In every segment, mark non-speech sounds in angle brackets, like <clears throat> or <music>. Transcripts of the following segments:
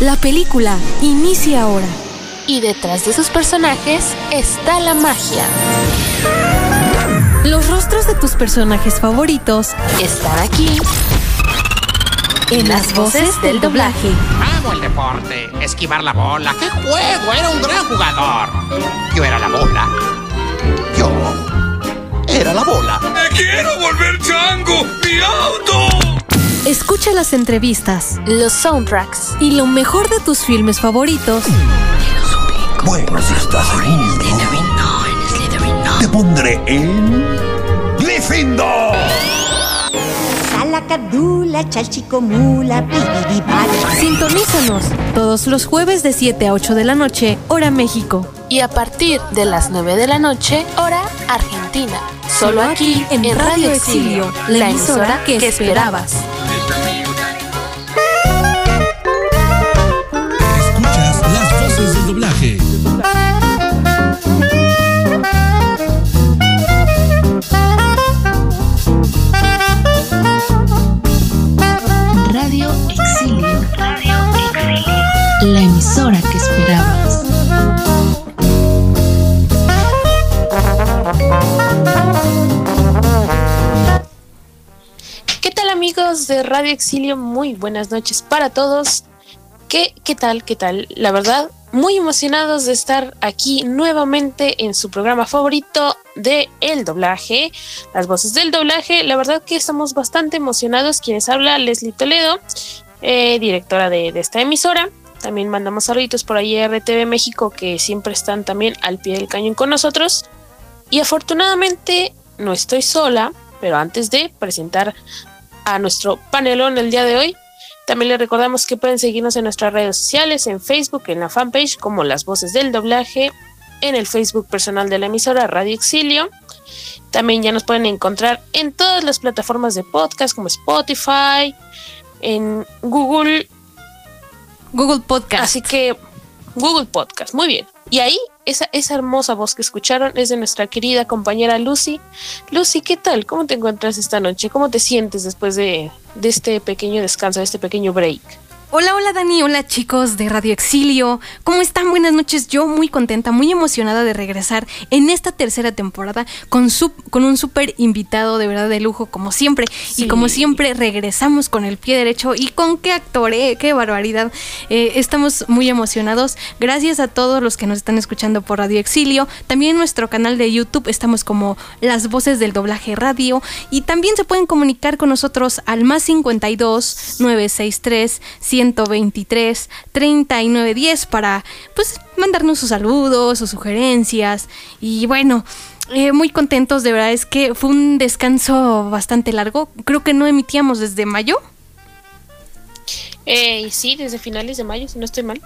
La película inicia ahora. Y detrás de sus personajes está la magia. Los rostros de tus personajes favoritos están aquí en las voces del doblaje. Amo el deporte, esquivar la bola. ¡Qué juego! Era un gran jugador. Yo era la bola. Yo era la bola. ¡Me quiero volver chango! ¡Mi auto! Escucha las entrevistas, los soundtracks y lo mejor de tus filmes favoritos. Bueno, si estás seguro. Te pondré en Gryffindor. Sintonízanos todos los jueves de 7 a 8 de la noche, hora México. Y a partir de las 9 de la noche, hora Argentina. Solo aquí en, Radio Exilio, la emisora que esperabas. Radio Exilio. Radio Exilio. La emisora que esperabas. ¿Qué tal amigos de Radio Exilio? Muy buenas noches para todos. ¿Qué, qué tal? ¿Qué tal? La verdad, muy emocionados de estar aquí nuevamente en su programa favorito de el doblaje, las voces del doblaje. La verdad que estamos bastante emocionados. Quienes habla Leslie Toledo, eh, directora de, de, esta emisora. También mandamos saluditos por ahí a RTV México que siempre están también al pie del cañón con nosotros. Y afortunadamente no estoy sola, pero antes de presentar a nuestro panelón el día de hoy, también les recordamos que pueden seguirnos en nuestras redes sociales, en Facebook, en la fanpage como Las Voces del Doblaje, en el Facebook personal de la emisora Radio Exilio. También ya nos pueden encontrar en todas las plataformas de podcast como Spotify, en Google. Google Podcast. Así que Google Podcast, muy bien. Y ahí esa, esa hermosa voz que escucharon es de nuestra querida compañera Lucy. Lucy, ¿qué tal? ¿Cómo te encuentras esta noche? ¿Cómo te sientes después de, de este pequeño descanso, de este pequeño break? Hola, hola Dani, hola chicos de Radio Exilio. ¿Cómo están? Buenas noches. Yo muy contenta, muy emocionada de regresar en esta tercera temporada con, su, con un súper invitado de verdad de lujo, como siempre. Sí. Y como siempre, regresamos con el pie derecho. ¿Y con qué actor? Eh? ¡Qué barbaridad! Eh, estamos muy emocionados. Gracias a todos los que nos están escuchando por Radio Exilio. También en nuestro canal de YouTube estamos como Las Voces del Doblaje Radio. Y también se pueden comunicar con nosotros al más 52 963 123 3910 para pues mandarnos sus saludos, sus sugerencias y bueno, eh, muy contentos, de verdad es que fue un descanso bastante largo, creo que no emitíamos desde mayo. Eh, sí, desde finales de mayo, si no estoy mal.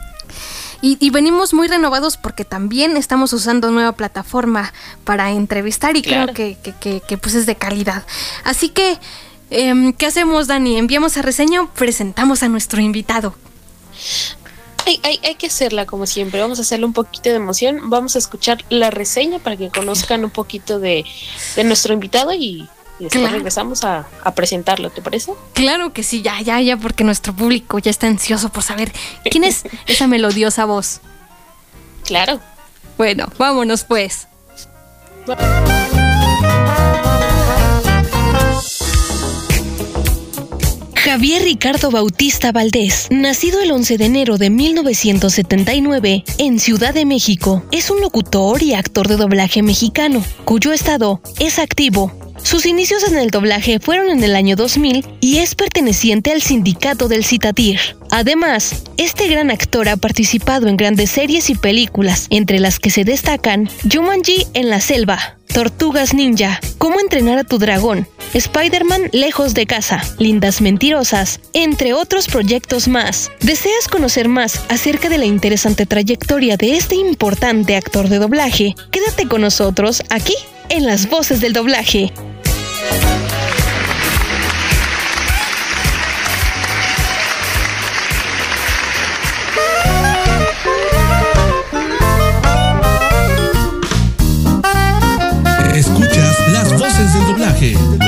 Y, y, venimos muy renovados porque también estamos usando nueva plataforma para entrevistar y claro. creo que, que, que, que pues es de calidad. Así que eh, ¿Qué hacemos, Dani? ¿Enviamos a reseña o presentamos a nuestro invitado? Hay, hay, hay, que hacerla como siempre. Vamos a hacerle un poquito de emoción. Vamos a escuchar la reseña para que conozcan un poquito de, de nuestro invitado y, y después claro. regresamos a, a, presentarlo, ¿te parece? Claro que sí, ya, ya, ya, porque nuestro público ya está ansioso por saber quién es <laughs> esa melodiosa voz. Claro. Bueno, vámonos pues. Javier Ricardo Bautista Valdés, nacido el 11 de enero de 1979 en Ciudad de México, es un locutor y actor de doblaje mexicano, cuyo estado es activo. Sus inicios en el doblaje fueron en el año 2000 y es perteneciente al sindicato del Citatir. Además, este gran actor ha participado en grandes series y películas, entre las que se destacan Jumanji en la selva, Tortugas Ninja, Cómo entrenar a tu dragón, Spider-Man Lejos de casa, Lindas Mentirosas, entre otros proyectos más. ¿Deseas conocer más acerca de la interesante trayectoria de este importante actor de doblaje? Quédate con nosotros aquí en Las Voces del Doblaje. Escuchas las voces del doblaje.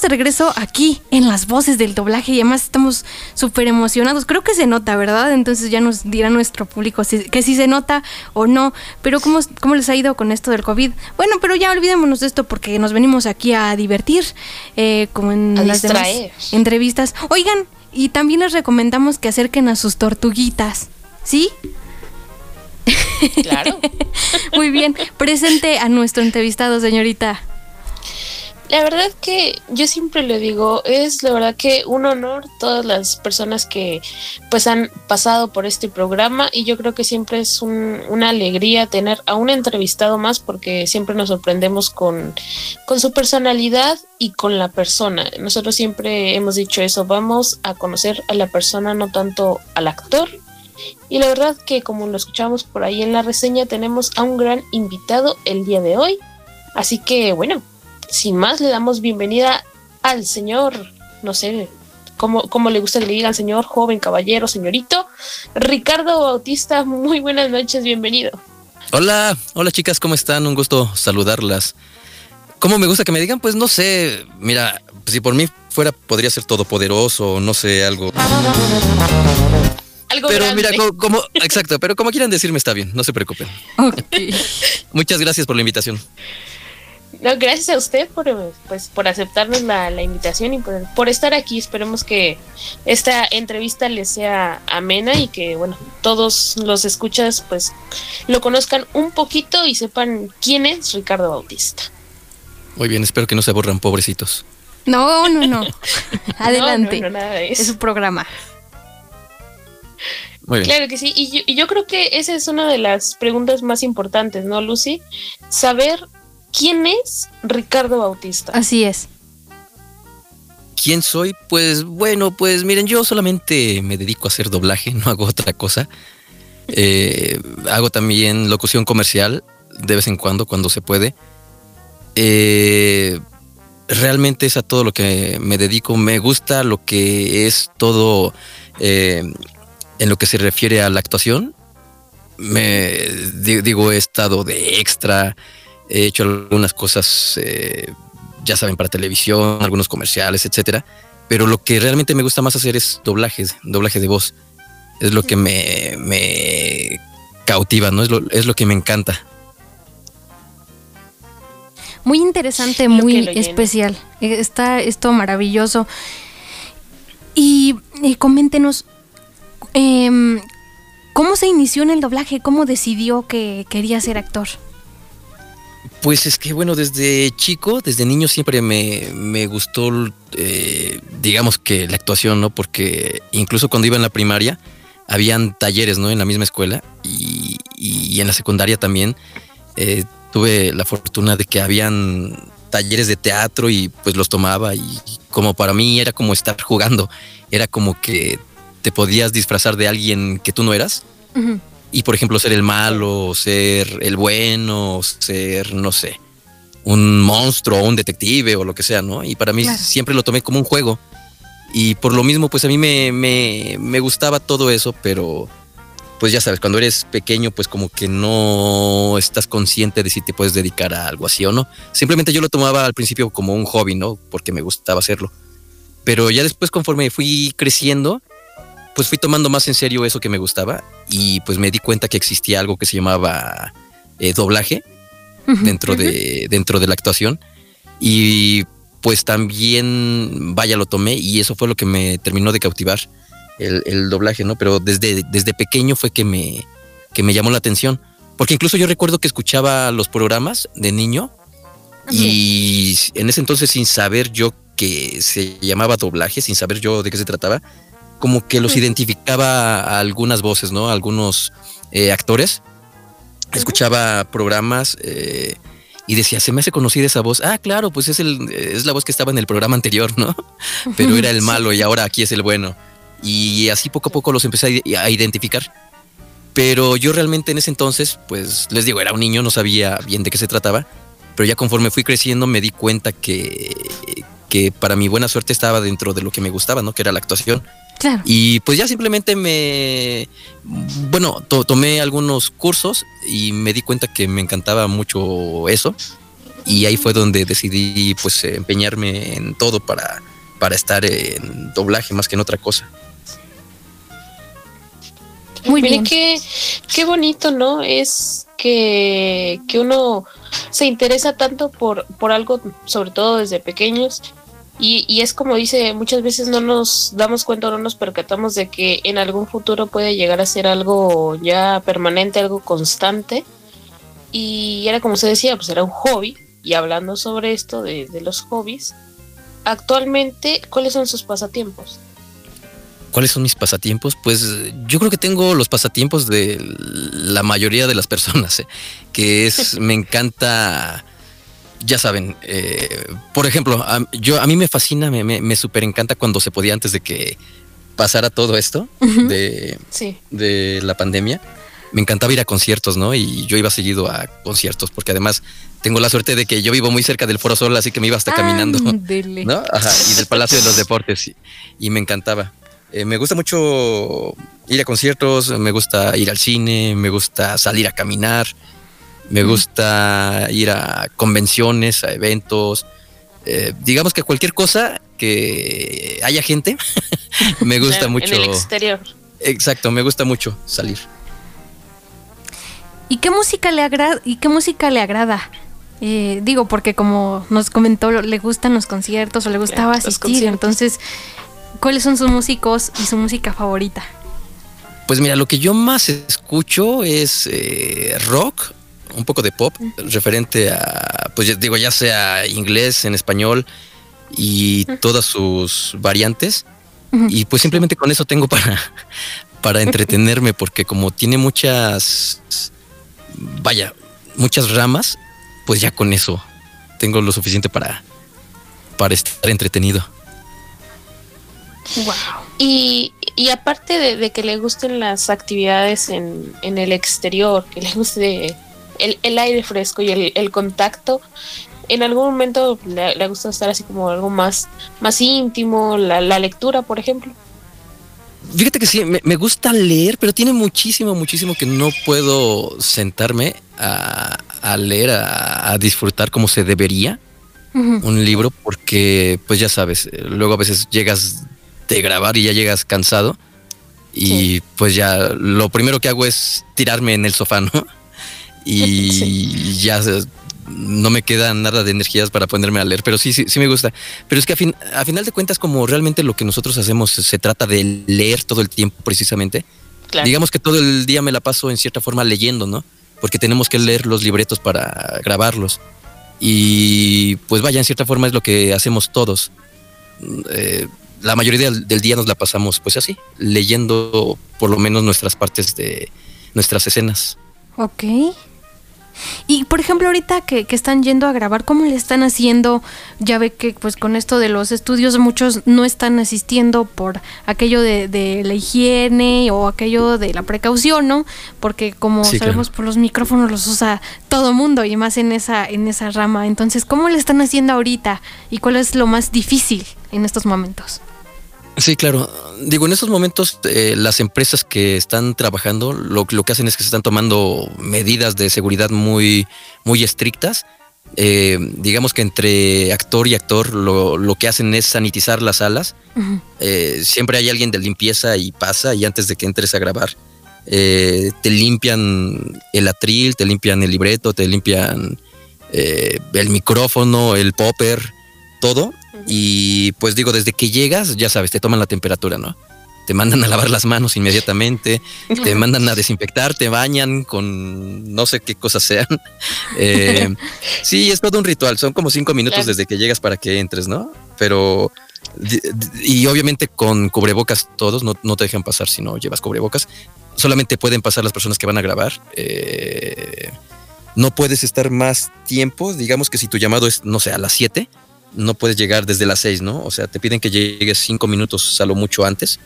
De regreso aquí en las voces del doblaje y además estamos súper emocionados. Creo que se nota, ¿verdad? Entonces ya nos dirá nuestro público si, que si se nota o no. Pero ¿cómo, ¿cómo les ha ido con esto del COVID? Bueno, pero ya olvidémonos de esto porque nos venimos aquí a divertir, eh, como en A las demás entrevistas. Oigan, y también les recomendamos que acerquen a sus tortuguitas, ¿sí? Claro. <laughs> Muy bien, presente a nuestro entrevistado, señorita. La verdad que yo siempre le digo, es la verdad que un honor todas las personas que pues han pasado por este programa y yo creo que siempre es un- una alegría tener a un entrevistado más porque siempre nos sorprendemos con, con su personalidad y con la persona. Nosotros siempre hemos dicho eso, vamos a conocer a la persona, no tanto al actor. Y la verdad que como lo escuchamos por ahí en la reseña, tenemos a un gran invitado el día de hoy. Así que bueno, sin más, le damos bienvenida al señor, no sé, cómo, cómo le gusta que le digan señor, joven, caballero, señorito, Ricardo Bautista. Muy buenas noches, bienvenido. Hola, hola chicas, ¿cómo están? Un gusto saludarlas. ¿Cómo me gusta que me digan? Pues no sé, mira, si por mí fuera podría ser todopoderoso, no sé, algo. Algo Pero grande. mira, co- como, exacto, pero como quieran decirme está bien, no se preocupen. Muchas gracias por la invitación. No, gracias a usted por, pues, por aceptarnos la, la invitación y por, por estar aquí. Esperemos que esta entrevista les sea amena y que, bueno, todos los escuchas pues lo conozcan un poquito y sepan quién es Ricardo Bautista. Muy bien, espero que no se aburran, pobrecitos. No, no, no. <laughs> <laughs> Adelante. No, no, no, nada de eso. Es su programa. Muy bien. Claro que sí, y yo, y yo creo que esa es una de las preguntas más importantes, ¿no, Lucy? Saber quién es Ricardo Bautista. Así es. ¿Quién soy? Pues bueno, pues miren, yo solamente me dedico a hacer doblaje, <laughs> no hago otra cosa. Eh, hago también locución comercial de vez en cuando, cuando se puede. Eh, realmente es a todo lo que me dedico. Me gusta lo que es todo eh, en lo que se refiere a la actuación. Me di- digo, he estado de extra, he hecho algunas cosas, eh, ya saben, para televisión, algunos comerciales, etcétera. Pero lo que realmente me gusta más hacer es doblajes, doblaje de voz. Es lo que me, me cautiva, ¿no? Es lo, es lo que me encanta. Muy interesante, Lo muy especial. Eh, Está esto maravilloso. Y, y coméntenos, em, ¿cómo se inició en el doblaje? ¿Cómo decidió que quería ser actor? Pues es que bueno, desde chico, desde niño siempre me, me gustó, eh, digamos que la actuación, ¿no? Porque incluso cuando iba en la primaria, habían talleres, ¿no? En la misma escuela y, y en la secundaria también eh, tuve la fortuna de que habían talleres de teatro y pues los tomaba y como para mí era como estar jugando, era como que te podías disfrazar de alguien que tú no eras. Y por ejemplo ser el malo, ser el bueno, ser, no sé, un monstruo un detective o lo que sea, ¿no? Y para mí Claro. siempre lo tomé como un juego. Y por lo mismo, pues a mí me, me, me gustaba todo eso, pero pues ya sabes, cuando eres pequeño, pues como que no estás consciente de si te puedes dedicar a algo así o no. Simplemente yo lo tomaba al principio como un hobby, ¿no? Porque me gustaba hacerlo. Pero ya después, conforme fui creciendo, pues fui tomando más en serio eso que me gustaba y pues me di cuenta que existía algo que se llamaba eh, doblaje dentro de, dentro de la actuación. Y pues también, vaya, lo tomé y eso fue lo que me terminó de cautivar, el, el doblaje, ¿no? Pero desde, desde pequeño fue que me, que me llamó la atención. Porque incluso yo recuerdo que escuchaba los programas de niño y en ese entonces sin saber yo que se llamaba doblaje, sin saber yo de qué se trataba, como que los identificaba a algunas voces, ¿no? A algunos eh, actores. Escuchaba programas eh, y decía, se me hace conocida esa voz. Ah, claro, pues es, el, es la voz que estaba en el programa anterior, ¿no? Pero era el malo y ahora aquí es el bueno. Y así poco a poco los empecé a a identificar. Pero yo realmente en ese entonces, pues les digo, era un niño, no sabía bien de qué se trataba. Pero ya conforme fui creciendo me di cuenta que, que para mi buena suerte estaba dentro de lo que me gustaba, ¿no? Que era la actuación. Claro. Y pues ya simplemente me, bueno, to- tomé algunos cursos y me di cuenta que me encantaba mucho eso. y ahí fue donde decidí pues empeñarme en todo para, para estar en doblaje más que en otra cosa. Muy bien. Qué, qué bonito, ¿no? Es que, que uno se interesa tanto por, por algo, sobre todo desde pequeños, y, es como dice, muchas veces no nos damos cuenta, no nos percatamos de que en algún futuro puede llegar a ser algo ya permanente, algo constante. Y era como se decía, pues era un hobby. Y hablando sobre esto de, de los hobbies, actualmente, ¿cuáles son sus pasatiempos? ¿Cuáles son mis pasatiempos? Pues yo creo que tengo los pasatiempos de la mayoría de las personas, ¿eh? que es, me encanta ya saben, eh, por ejemplo, a, yo, a mí me fascina, me, me, me super encanta cuando se podía antes de que pasara todo esto de, de la pandemia. Me encantaba ir a conciertos, ¿no? Y yo iba seguido a conciertos, porque además tengo la suerte de que yo vivo muy cerca del Foro Sol, así que me iba hasta caminando, ¿no? Ajá, y del Palacio de los Deportes, y, me encantaba. Eh, me gusta mucho ir a conciertos, me gusta ir al cine, me gusta salir a caminar, me gusta ir a convenciones, a eventos, eh, digamos que cualquier cosa que haya gente, <laughs> me gusta mucho. En el exterior. Exacto, me gusta mucho salir. ¿Y qué música le agrada? ¿Y qué música le agrada? Eh, digo, porque como nos comentó, le gustan los conciertos o le gustaba asistir. Entonces, ¿cuáles son sus músicos y su música favorita? Pues mira, lo que yo más escucho es eh, rock, un poco de pop referente a, pues digo, ya sea inglés, en español y todas sus variantes. Y pues simplemente con eso tengo para, <laughs> para entretenerme, porque como tiene muchas, vaya, muchas ramas, pues ya con eso tengo lo suficiente para, para estar entretenido. Wow. Y, y aparte de, de, que le gusten las actividades en, en el exterior, que le guste el, aire fresco y el, contacto. En algún momento le, le, gusta estar así como algo más, más íntimo, la, lectura, por ejemplo. Fíjate que sí, me, gusta leer, pero tiene muchísimo, muchísimo que no puedo sentarme a, leer, a, disfrutar como se debería un libro, porque pues ya sabes, luego a veces llegas de grabar y ya llegas cansado y pues ya lo primero que hago es tirarme en el sofá, ¿no? <laughs> y ya no me queda nada de energías para ponerme a leer, pero sí, sí, sí me gusta. Pero es que a, fin, a final de cuentas, como realmente lo que nosotros hacemos se trata de leer todo el tiempo precisamente, digamos que todo el día me la paso en cierta forma leyendo, ¿no? Porque tenemos que leer los libretos para grabarlos. Y pues vaya, en cierta forma es lo que hacemos todos. Eh, la mayoría del, del, día nos la pasamos pues así, leyendo por lo menos nuestras partes de nuestras escenas. Ok. Y por ejemplo, ahorita que, están yendo a grabar, ¿cómo le están haciendo? Ya ve que pues con esto de los estudios muchos no están asistiendo por aquello de, la higiene o aquello de la precaución, ¿no? Porque como sabemos por los micrófonos los usa todo mundo y más en esa, en esa rama. Entonces, ¿cómo le están haciendo ahorita? ¿Y cuál es lo más difícil en estos momentos? Sí, claro. Digo, en estos momentos eh, las empresas que están trabajando lo, lo, que hacen es que se están tomando medidas de seguridad muy, muy estrictas. Eh, digamos que entre actor y actor lo, lo, que hacen es sanitizar las salas. eh, siempre hay alguien de limpieza y pasa y antes de que entres a grabar eh, te limpian el atril, te limpian el libreto, te limpian el micrófono, el popper, todo y pues digo, desde que llegas, ya sabes, te toman la temperatura, ¿no? Te mandan a lavar las manos inmediatamente, te <laughs> mandan a desinfectar, te bañan con no sé qué cosas sean. <laughs> Eh, sí, es todo un ritual, son como cinco minutos desde que llegas para que entres, ¿no? Pero, y obviamente con cubrebocas todos, no, no te dejan pasar si no llevas cubrebocas. Solamente pueden pasar las personas que van a grabar. Eh, no puedes estar más tiempo, digamos que si tu llamado es, no sé, a las 7, no puedes llegar desde las seis, ¿no? O sea, te piden que llegues cinco minutos a lo mucho antes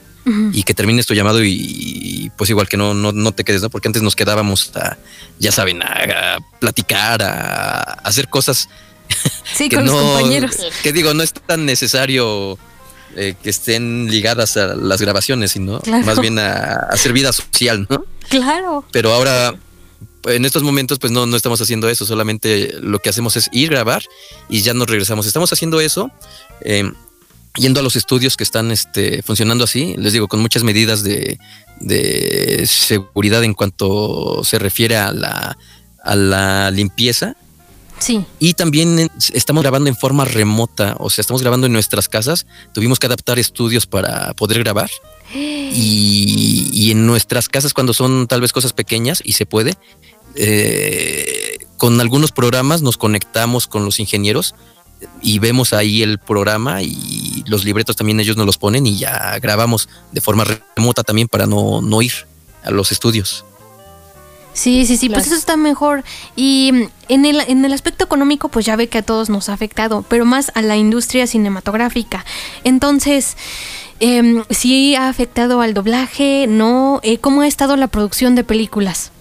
y que termines tu llamado y, pues igual que no, no, no, te quedes, ¿no? Porque antes nos quedábamos a, ya saben, a, platicar, a, hacer cosas. <laughs> Sí, que con no, los compañeros. Que digo, no es tan necesario eh, que estén ligadas a las grabaciones, sino más bien a, hacer vida social, ¿no? Claro. Pero ahora en estos momentos pues no, no estamos haciendo eso, solamente lo que hacemos es ir, grabar y ya nos regresamos. Estamos haciendo eso. Eh, yendo a los estudios que están este, funcionando así, les digo, con muchas medidas de, de seguridad en cuanto se refiere a la, a la limpieza. Sí. Y también estamos grabando en forma remota, o sea, estamos grabando en nuestras casas. Tuvimos que adaptar estudios para poder grabar. <gasps> Y, y en nuestras casas, cuando son tal vez cosas pequeñas y se puede, eh, con algunos programas nos conectamos con los ingenieros y vemos ahí el programa y los libretos también ellos nos los ponen y ya grabamos de forma remota también para no, no ir a los estudios. Sí, sí, sí, pues eso está mejor. Y en el, en el aspecto económico, pues ya ve que a todos nos ha afectado, pero más a la industria cinematográfica. Entonces, eh, sí ha afectado al doblaje, ¿no? Eh, ¿Cómo ha estado la producción de películas?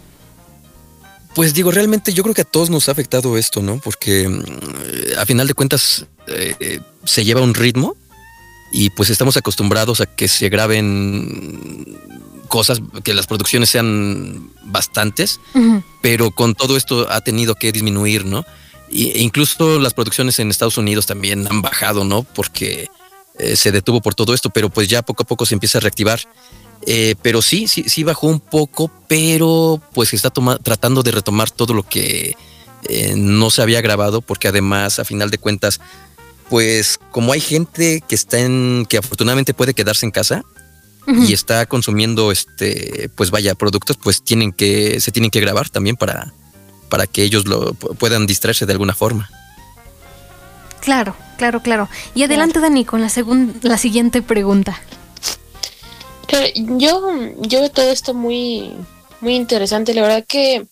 Pues digo, realmente yo creo que a todos nos ha afectado esto, ¿no? Porque mm, a final de cuentas eh, se lleva un ritmo y pues estamos acostumbrados a que se graben cosas, que las producciones sean bastantes, pero con todo esto ha tenido que disminuir, ¿no? e incluso las producciones en Estados Unidos también han bajado, ¿no? Porque eh, se detuvo por todo esto, pero pues ya poco a poco se empieza a reactivar. Eh, pero sí, sí, sí bajó un poco, pero pues está tratando de retomar todo lo que eh, no se había grabado, porque además, a final de cuentas, pues como hay gente que está en, que afortunadamente puede quedarse en casa y está consumiendo, este, pues vaya, productos, pues tienen que, se tienen que grabar también para, para que ellos lo puedan distraerse de alguna forma. Claro, claro, claro. Y adelante, Dani, con la, la siguiente pregunta. Yo, yo veo todo esto muy, muy interesante. La verdad que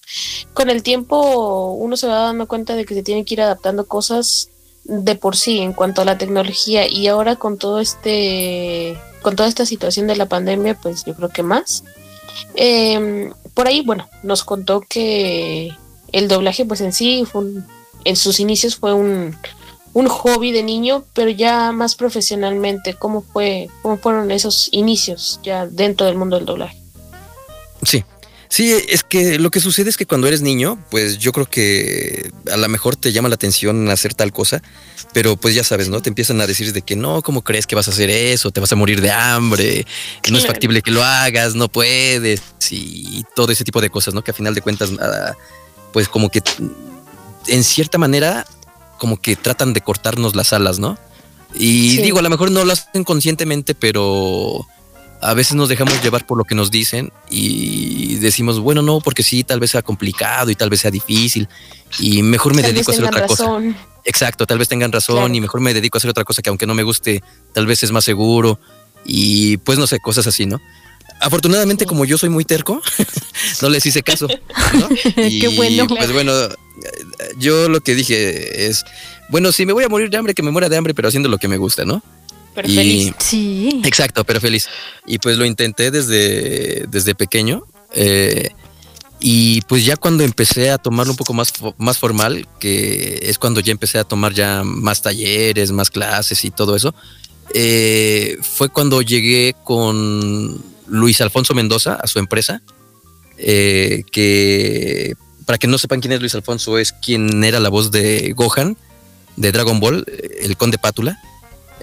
con el tiempo uno se va dando cuenta de que se tiene que ir adaptando cosas de por sí en cuanto a la tecnología y ahora con todo este con toda esta situación de la pandemia pues yo creo que más em, por ahí bueno nos contó que el doblaje pues en sí fue en sus inicios fue un, un hobby de niño, pero ya más profesionalmente, ¿cómo fue, cómo fueron esos inicios ya dentro del mundo del doblaje? Sí. Sí, es que lo que sucede es que cuando eres niño, pues yo creo que a lo mejor te llama la atención hacer tal cosa, pero pues ya sabes, ¿no? Te empiezan a decir de que no, ¿cómo crees que vas a hacer eso? Te vas a morir de hambre, no es factible que lo hagas, no puedes, y todo ese tipo de cosas, ¿no? Que a final de cuentas, ah, pues como que en cierta manera como que tratan de cortarnos las alas, ¿no? Y digo, a lo mejor no lo hacen conscientemente, pero a veces nos dejamos llevar por lo que nos dicen y decimos, bueno, no, porque sí, tal vez sea complicado y tal vez sea difícil y mejor me dedico a hacer otra cosa. Exacto, tal vez tengan razón y mejor me dedico a hacer otra cosa que aunque no me guste, tal vez es más seguro y pues no sé, cosas así, ¿no? Afortunadamente, como yo soy muy terco, <laughs> no les hice caso. <laughs> Qué bueno. Pues bueno, yo lo que dije es, bueno, si me voy a morir de hambre, que me muera de hambre, pero haciendo lo que me gusta, ¿no? Pero feliz. Sí. Exacto, pero feliz. Y pues lo intenté desde, desde pequeño. Eh, y pues ya cuando empecé a tomarlo un poco más, más formal, que es cuando ya empecé a tomar ya más talleres, más clases y todo eso, eh, fue cuando llegué con Luis Alfonso Mendoza a su empresa, eh, que para que no sepan quién es Luis Alfonso, es quien era la voz de Gohan, de Dragon Ball, el conde Pátula.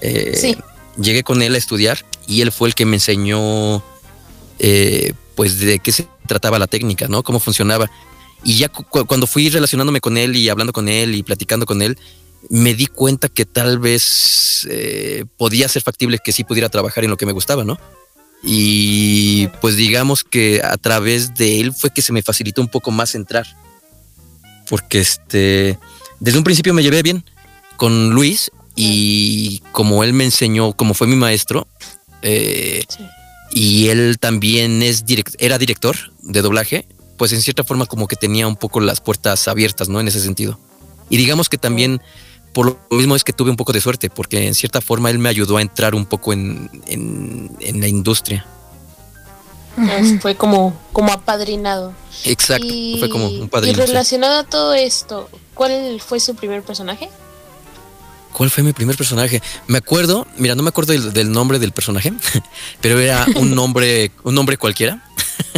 Eh, sí. Llegué con él a estudiar y él fue el que me enseñó, eh, pues, de qué se trataba la técnica, ¿no? Cómo funcionaba. Y ya cuando fui relacionándome con él y hablando con él y platicando con él, me di cuenta que tal vez podía ser factible que sí pudiera trabajar en lo que me gustaba, ¿no? Y pues digamos que a través de él fue que se me facilitó un poco más entrar. Porque este, desde un principio me llevé bien con Luis y como él me enseñó, como fue mi maestro, eh, y él también es era director de doblaje, pues en cierta forma como que tenía un poco las puertas abiertas, ¿no? En ese sentido. Y digamos que también por lo mismo es que tuve un poco de suerte, porque en cierta forma él me ayudó a entrar un poco en, la industria. Fue como, como apadrinado. Exacto, fue como un padrino. Y relacionado a todo esto, ¿cuál fue su primer personaje? ¿Cuál fue mi primer personaje? Me acuerdo, mira, no me acuerdo del, nombre del personaje, <laughs> pero era un nombre, un nombre cualquiera.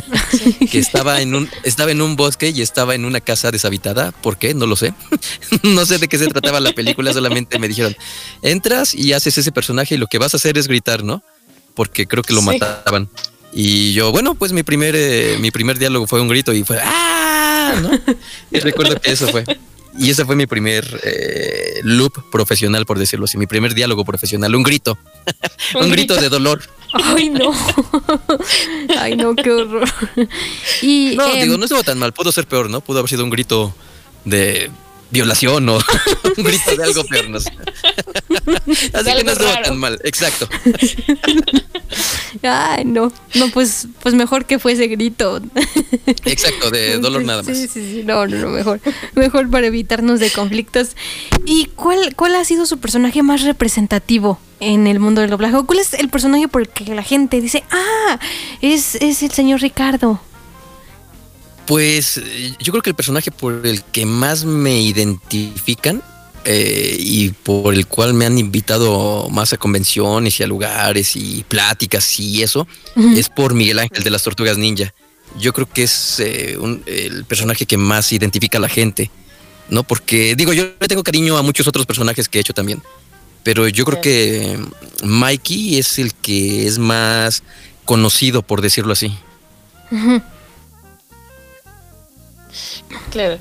<laughs> que estaba en un estaba en un bosque y estaba en una casa deshabitada. ¿Por qué? No lo sé. <laughs> no sé de qué se trataba la película, solamente me dijeron, entras y haces ese personaje y lo que vas a hacer es gritar, ¿no? Porque creo que lo mataban. Y yo, bueno, pues mi primer, eh, mi primer diálogo fue un grito y fue ¡Ah! ¿no? Y recuerdo que eso fue. Y ese fue mi primer eh, loop profesional, por decirlo así, mi primer diálogo profesional, un grito, un grito de dolor. Ay, no. <laughs> Ay, no, qué horror. Y, no, em, digo, no estuvo tan mal, pudo ser peor, ¿no? Pudo haber sido un grito de violación o <laughs> un grito de algo peor, no sé. <laughs> Así que no estuvo tan mal, exacto. <laughs> Ay, no. No, pues, pues mejor que fuese grito. Exacto, de dolor nada más. Sí, sí, sí. No, no, no, mejor. Mejor para evitarnos de conflictos. ¿Y cuál, cuál ha sido su personaje más representativo en el mundo del doblaje? ¿O ¿Cuál es el personaje por el que la gente dice, ah, es, es el señor Ricardo? Pues eh, yo creo que el personaje por el que más me identifican eh, y por el cual me han invitado más a convenciones y a lugares y pláticas y eso, es por Miguel Ángel de las Tortugas Ninja. Yo creo que es eh, un- el personaje que más identifica a la gente, ¿no? Porque digo, yo le tengo cariño a muchos otros personajes que he hecho también, pero yo creo que Mikey es el que es más conocido, por decirlo así. Claro.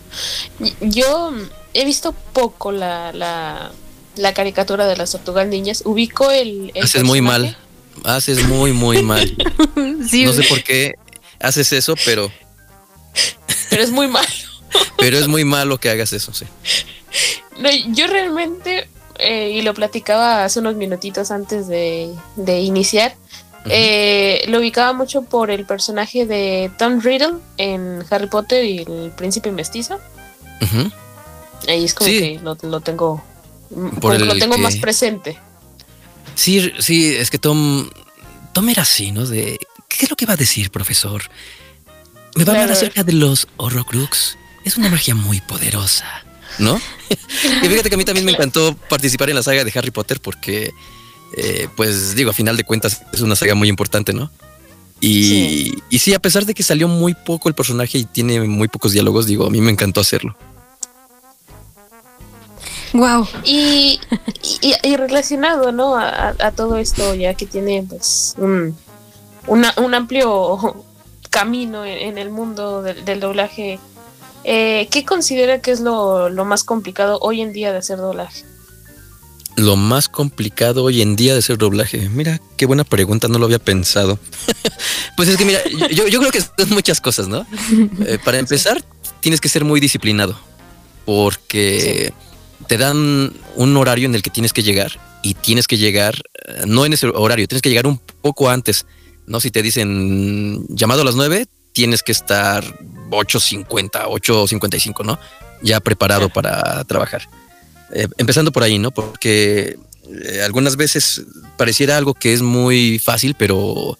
Yo he visto poco la, la, la caricatura de las tortugas niñas. Ubico el. el Haces muy mal. Haces muy, muy mal. <laughs> Sí, No sé por qué haces eso, pero, Pero es muy malo. <laughs> pero es muy malo que hagas eso, sí. No, yo realmente, eh, y lo platicaba hace unos minutitos antes de, de iniciar, eh, lo ubicaba mucho por el personaje de Tom Riddle en Harry Potter y el príncipe mestizo. Ahí es como Sí. que lo, lo tengo, Por como que lo tengo que- más presente. Sí, sí, es que Tom, Tom era así, ¿no? De, ¿qué es lo que va a decir, profesor? Me va a hablar acerca de los Horrocrux. Es una magia muy poderosa, ¿no? <laughs> y fíjate que a mí también me encantó participar en la saga de Harry Potter porque, eh, pues digo, a final de cuentas es una saga muy importante, ¿no? Y sí. y sí, a pesar de que salió muy poco el personaje y tiene muy pocos diálogos, digo, a mí me encantó hacerlo. Wow. Y, y, y relacionado, ¿no? A, a, todo esto, ya que tiene pues un, una, un amplio camino en, en el mundo del, del doblaje, eh, ¿qué considera que es lo, lo, más complicado hoy en día de hacer doblaje? Lo más complicado hoy en día de hacer doblaje. Mira, qué buena pregunta, no lo había pensado. <laughs> pues es que mira, yo, yo creo que son muchas cosas, ¿no? <laughs> Eh, para empezar, tienes que ser muy disciplinado, porque... Sí te dan un horario en el que tienes que llegar y tienes que llegar, no en ese horario, tienes que llegar un poco antes, ¿no? Si te dicen llamado a las 9, tienes que estar 8.50, 8.55, ¿no? Ya preparado para trabajar. Eh, empezando por ahí, ¿no? Porque eh, algunas veces pareciera algo que es muy fácil, pero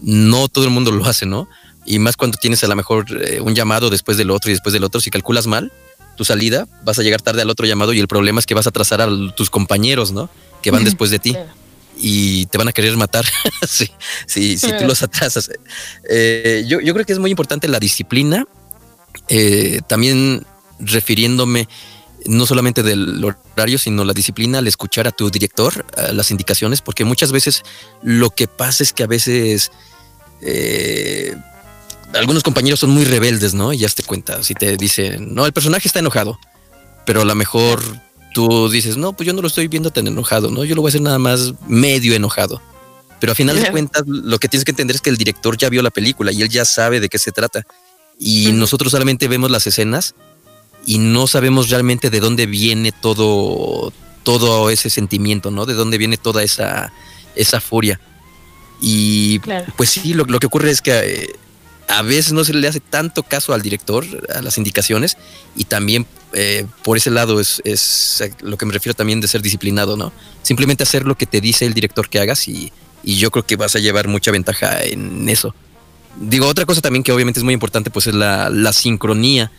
no todo el mundo lo hace, ¿no? Y más cuando tienes a lo mejor eh, un llamado después del otro y después del otro, si calculas mal, tu salida, vas a llegar tarde al otro llamado y el problema es que vas a atrasar a tus compañeros, ¿no? Que van después de ti y te van a querer matar <laughs> si, si, si tú los atrasas. Yo, yo creo que es muy importante la disciplina, también refiriéndome no solamente del horario, sino la disciplina al escuchar a tu director, a las indicaciones, porque muchas veces lo que pasa es que a veces... Eh, algunos compañeros son muy rebeldes, ¿no? Y ya te cuenta, si te dicen, no, el personaje está enojado, pero a lo mejor tú dices, no, pues yo no lo estoy viendo tan enojado, ¿no? Yo lo voy a hacer nada más medio enojado. Pero a final de <laughs> cuentas, lo que tienes que entender es que el director ya vio la película y él ya sabe de qué se trata. Y nosotros solamente vemos las escenas y no sabemos realmente de dónde viene todo, todo ese sentimiento, ¿no? De dónde viene toda esa, esa furia. Y Claro. pues sí, lo, lo que ocurre es que eh, a veces no se le hace tanto caso al director, a las indicaciones, y también eh, por ese lado es, es lo que me refiero también de ser disciplinado, ¿no? Simplemente hacer lo que te dice el director que hagas y, y yo creo que vas a llevar mucha ventaja en eso. Digo, otra cosa también que obviamente es muy importante, pues es la, la sincronía,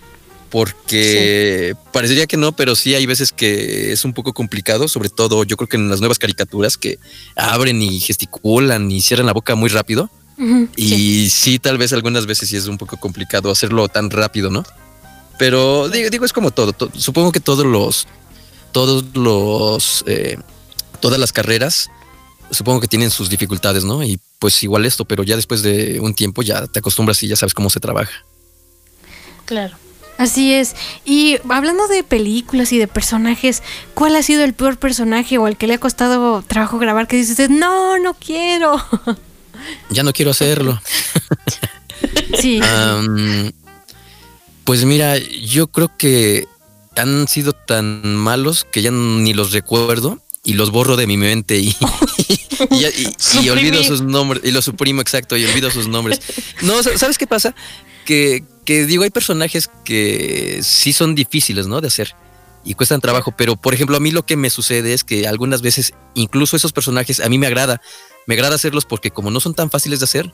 porque parecería que no, pero sí hay veces que es un poco complicado, sobre todo yo creo que en las nuevas caricaturas que abren y gesticulan y cierran la boca muy rápido Y sí. tal vez algunas veces sí es un poco complicado hacerlo tan rápido, ¿no? Pero digo, digo es como todo. to- supongo que todos los, todos los, eh, todas las carreras, supongo que tienen sus dificultades, ¿no? Y pues igual esto, pero ya después de un tiempo ya te acostumbras y ya sabes cómo se trabaja. Claro. Así es. Y hablando de películas y de personajes, ¿cuál ha sido el peor personaje o al que le ha costado trabajo grabar que dice usted, no, no quiero? <laughs> Ya no quiero hacerlo. <laughs> sí. Pues mira, yo creo que han sido tan malos que ya ni los recuerdo y los borro de mi mente y, <laughs> y, y- y olvido sus nombres y los suprimo exacto y olvido sus nombres. No, sa- ¿sabes qué pasa? Que, que digo, hay personajes que sí son difíciles, ¿no? De hacer y cuestan trabajo, pero por ejemplo, a mí lo que me sucede es que algunas veces incluso esos personajes a mí me agrada, me agrada hacerlos porque como no son tan fáciles de hacer,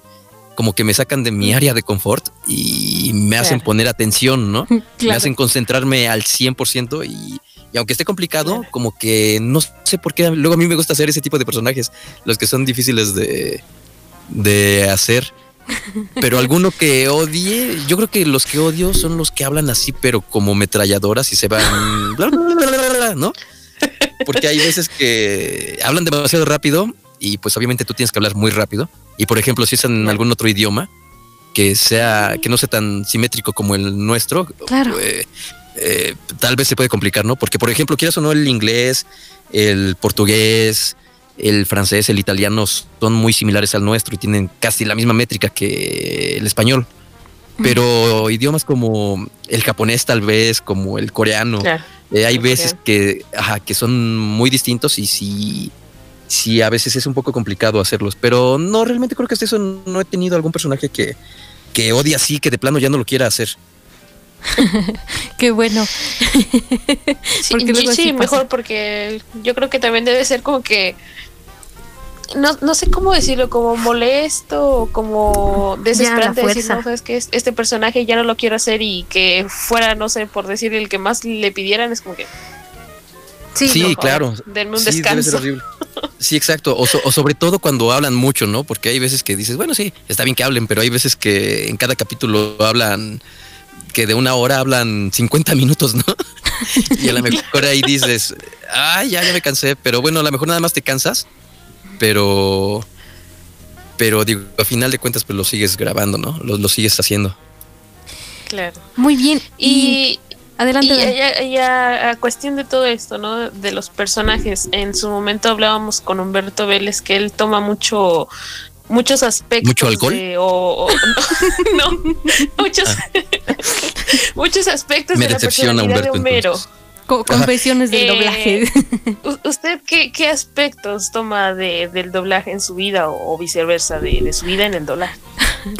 como que me sacan de mi área de confort y me hacen poner atención, ¿no? <laughs> Me hacen concentrarme al 100% y, y aunque esté complicado, Claro. como que no sé por qué luego a mí me gusta hacer ese tipo de personajes, los que son difíciles de, de hacer. Pero alguno que odie, yo creo que los que odio son los que hablan así, pero como metralladoras y se van, bla, bla, bla, bla, bla, bla, ¿no? Porque hay veces que hablan demasiado rápido y pues obviamente tú tienes que hablar muy rápido. Y por ejemplo, si es en algún otro idioma que sea, que no sea tan simétrico como el nuestro, Claro. eh, eh, tal vez se puede complicar, ¿no? Porque por ejemplo, quieras o no, el inglés, el portugués, el francés, el italiano son muy similares al nuestro y tienen casi la misma métrica que el español. Pero idiomas como el japonés tal vez, como el coreano, eh, hay veces que, ajá, que son muy distintos y sí, sí, a veces es un poco complicado hacerlos. Pero no, realmente creo que hasta eso no he tenido algún personaje que, que odie así, que de plano ya no lo quiera hacer. <laughs> Qué bueno. Sí, mejor porque yo creo que también debe ser como que no, no sé cómo decirlo, como molesto o como desesperante decir, no, sabes que este personaje ya no lo quiero hacer y que fuera, no sé, por decir el que más le pidieran, es como que Sí, claro. denme un Sí, debe ser descanso. horrible. <laughs> Sí, exacto. O, so- o sobre todo cuando hablan mucho, ¿no? Porque hay veces que dices, bueno, sí, está bien que hablen, pero hay veces que en cada capítulo hablan, que de una hora hablan 50 minutos, ¿no? <laughs> Y a lo mejor ahí dices, ay, ya, ya me cansé, pero bueno, a lo mejor nada más te cansas, pero, pero digo, a final de cuentas, pues lo sigues grabando, ¿no? Lo, lo sigues haciendo. Claro. Muy bien. Y, Y, adelante. y ya, ya a cuestión de todo esto, ¿no? De los personajes. En su momento hablábamos con Humberto Vélez que él toma mucho muchos aspectos ¿Mucho alcohol? de- o, o- <laughs> no, no, muchos <laughs> muchos aspectos Me de la decepciona personalidad de Humberto, Homero. Co- confesiones del Eh, doblaje. ¿Usted qué, qué aspectos toma de, del doblaje en su vida o, o viceversa de, de su vida en el doblaje?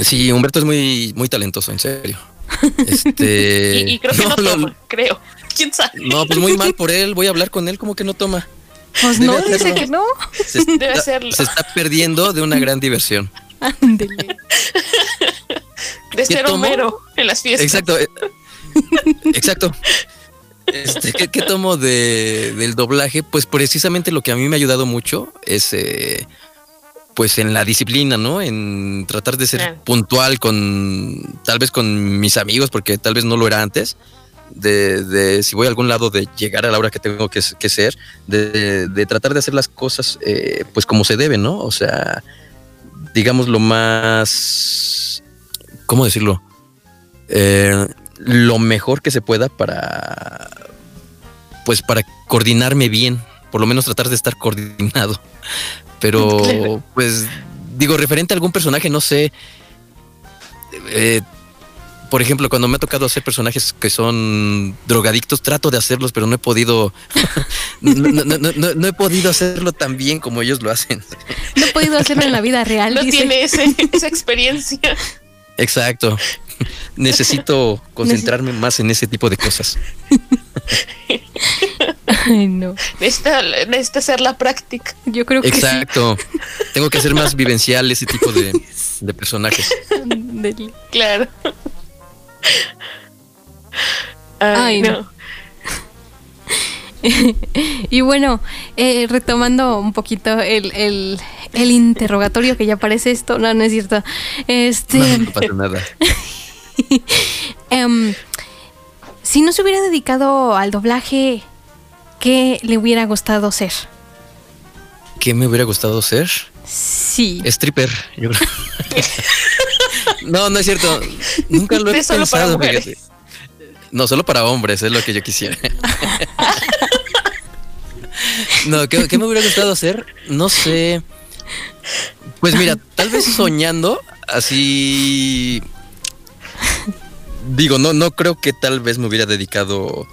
Sí, Humberto es muy, muy talentoso, en serio. Este, <laughs> Y, y creo que no, lo- toma, creo. ¿Quién sabe? No, pues muy mal por él. Voy a hablar con él como que no toma. Pues debe no, hacerlo. dice que no. Se está, Debe hacerlo. se está perdiendo de una gran diversión. Ándele. De ser? Homero en las fiestas. Exacto. eh, Exacto. Este, ¿qué, qué tomo de, del doblaje? Pues precisamente lo que a mí me ha ayudado mucho es eh, pues en la disciplina, ¿no? En tratar de ser puntual con tal vez con mis amigos, porque tal vez no lo era antes. De, de si voy a algún lado de llegar a la hora que tengo que, que ser, de, de tratar de hacer las cosas eh, pues como se debe, ¿no? O sea, digamos lo más, ¿cómo decirlo? Eh, lo mejor que se pueda para, pues para coordinarme bien, por lo menos tratar de estar coordinado. Pero, <laughs> Claro. pues, digo, referente a algún personaje, no sé. eh, por ejemplo, cuando me ha tocado hacer personajes que son drogadictos, trato de hacerlos, pero no he podido, <laughs> no, no- no- no- no he podido hacerlo tan bien como ellos lo hacen. No he podido hacerlo en la vida real. No dice. tiene ese, esa experiencia. Exacto. Necesito concentrarme más en ese tipo de cosas. Ay, no. Necesita, necesita hacer la práctica. Yo creo que Exacto. Tengo que hacer más vivencial ese tipo de, <laughs> de personajes. Claro. Ay, no. <laughs> Y bueno, eh, retomando un poquito el, el- el interrogatorio que ya parece esto. No, no es cierto. Este. No, no pasa nada. <laughs> Em, si no se hubiera dedicado al doblaje, ¿qué le hubiera gustado ser? ¿Qué me hubiera gustado ser? Sí. Stripper, yo creo. <laughs> no, no es cierto. Nunca lo he Es pensado. No, solo para hombres, es lo que yo quisiera. no, ¿qué, qué me hubiera gustado hacer? No sé. Pues mira, tal vez soñando, así. Digo, no, no creo que tal vez me hubiera dedicado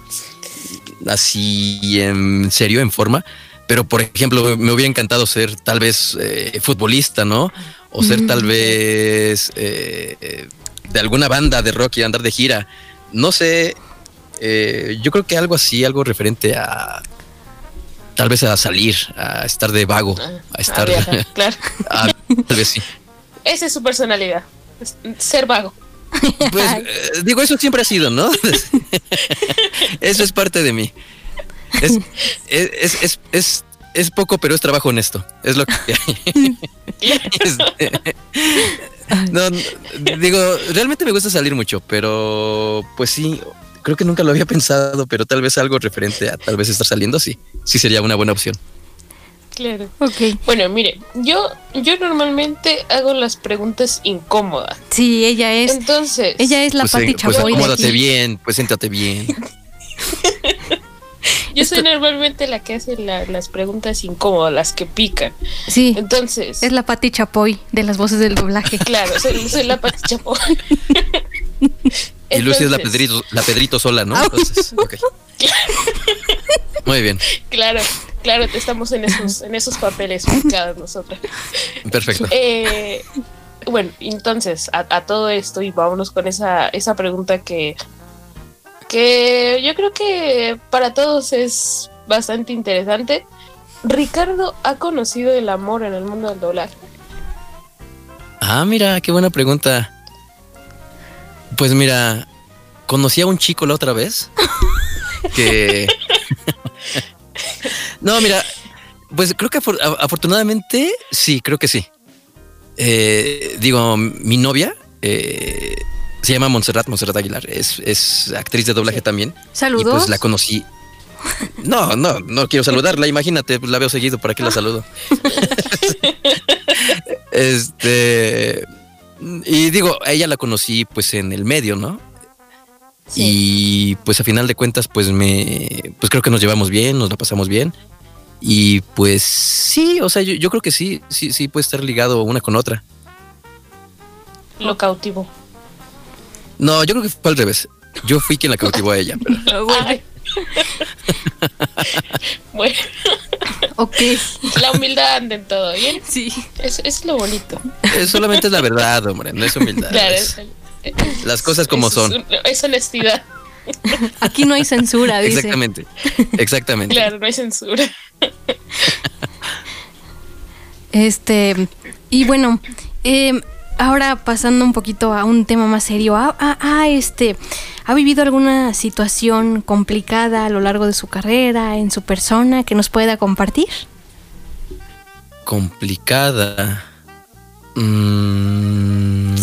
así en serio, en forma. Pero, por ejemplo, me hubiera encantado ser tal vez eh, futbolista, ¿no? O ser tal vez eh, eh, de alguna banda de rock y andar de gira. No sé. eh, yo creo que algo así, algo referente a. Tal vez a salir, a estar de vago, a A estar. viajar, <laughs> claro. a- tal vez sí. Esa es su personalidad. Ser vago. Pues <laughs> eh, digo, eso siempre ha sido, ¿no? <laughs> eso es parte de mí. Es, es, es, es, es- poco, pero es trabajo honesto. Es lo que <laughs> hay. <laughs> Este, no, no, digo, realmente me gusta salir mucho, pero pues sí, creo que nunca lo había pensado, pero tal vez algo referente a tal vez estar saliendo, sí. Sí sería una buena opción. Claro. Ok. Bueno, mire, yo, yo normalmente hago las preguntas incómodas. Sí, ella es. Entonces, Ella es la pues, Pati pues Chapoy. de acomódate aquí. bien, pues siéntate bien. <laughs> yo soy normalmente la que hace la- las preguntas incómodas, las que pican. Sí, Entonces, es la Pati Chapoy de las voces del doblaje. <laughs> claro, soy, soy la Pati Chapoy. <laughs> Y Lucy es la Pedrito, la Pedrito sola, ¿no? Entonces, ok. <laughs> Muy bien, Claro, claro, estamos en esos, en esos papeles ubicadas nosotras. perfecto. Eh, bueno, entonces, a, a todo esto, y vámonos con esa, esa pregunta que, que yo creo que para todos es bastante interesante. Ricardo ha conocido el amor en el mundo del doblaje. Ah, mira, qué buena pregunta. Pues mira, conocí a un chico la otra vez <laughs> que... <laughs> no, mira, pues creo que afortunadamente sí, creo que sí. Eh, digo, mi novia eh, se llama Montserrat, Montserrat Aguilar, es, es actriz de doblaje también. Y Saludos. pues la conocí. No, no, no quiero saludarla, imagínate, pues la veo seguido, ¿para qué la saludo? <laughs> este. Y digo, a ella la conocí pues en el medio, ¿no? Y pues a final de cuentas, pues me. Pues creo que nos llevamos bien, nos la pasamos bien. Y pues sí, o sea, yo, yo creo que sí, sí, sí puede estar ligado una con otra. Lo cautivo. No, yo creo que fue al revés. Yo fui quien la cautivó a ella. <laughs> pero- Ay. <laughs> bueno, Ok. la humildad anda en todo, ¿bien? Sí. Es, es lo bonito. eh, solamente es la verdad, hombre, no es humildad. Claro, es- es- las cosas como es- son. Es, es honestidad. Aquí no hay censura, dice. Exactamente. Exactamente. Claro, no hay censura. Este, y bueno, em, ahora pasando un poquito a un tema más serio, ¿ha, este, ¿ha vivido alguna situación complicada a lo largo de su carrera, en su persona, que nos pueda compartir? Complicada. Mm,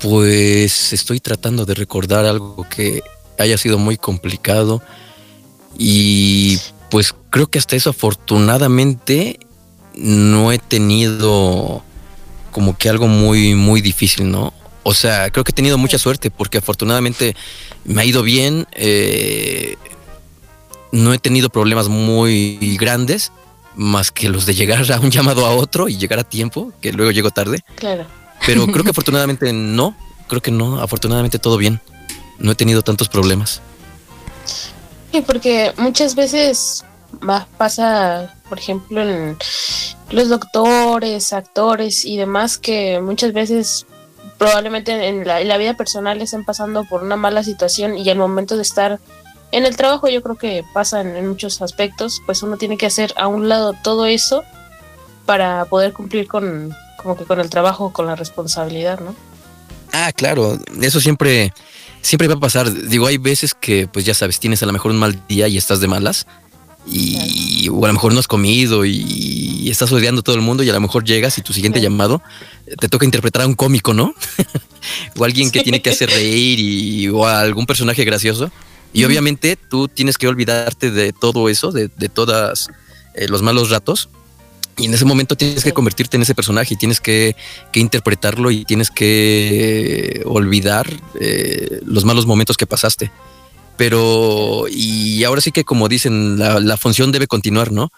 pues estoy tratando de recordar algo que haya sido muy complicado. Y pues creo que hasta eso afortunadamente no he tenido como que algo muy, muy difícil, ¿no? O sea, creo que he tenido mucha suerte porque afortunadamente me ha ido bien. eh, no he tenido problemas muy grandes, más que los de llegar a un llamado a otro y llegar a tiempo, que luego llego tarde. Claro. Pero <laughs> creo que afortunadamente no, creo que no, afortunadamente todo bien. No he tenido tantos problemas. Sí, porque muchas veces más pasa, por ejemplo, en los doctores, actores y demás, que muchas veces probablemente en la, en la vida personal estén pasando por una mala situación y al momento de estar en el trabajo yo creo que pasa en, en muchos aspectos, pues uno tiene que hacer a un lado todo eso para poder cumplir con como que con el trabajo, con la responsabilidad, ¿no? Ah, claro, eso siempre, siempre va a pasar. Digo, hay veces que, pues ya sabes, tienes a lo mejor un mal día y estás de malas. Y o a lo mejor no has comido y estás odiando a todo el mundo y a lo mejor llegas y tu siguiente llamado eh, te toca interpretar a un cómico, ¿no? <laughs> o alguien que tiene que hacer reír y, o a algún personaje gracioso. Y obviamente tú tienes que olvidarte de todo eso, de, de todas eh, los malos ratos. Y en ese momento tienes que convertirte en ese personaje y tienes que, que interpretarlo y tienes que olvidar eh, los malos momentos que pasaste. Pero, y ahora sí que como dicen, la, la función debe continuar, ¿no?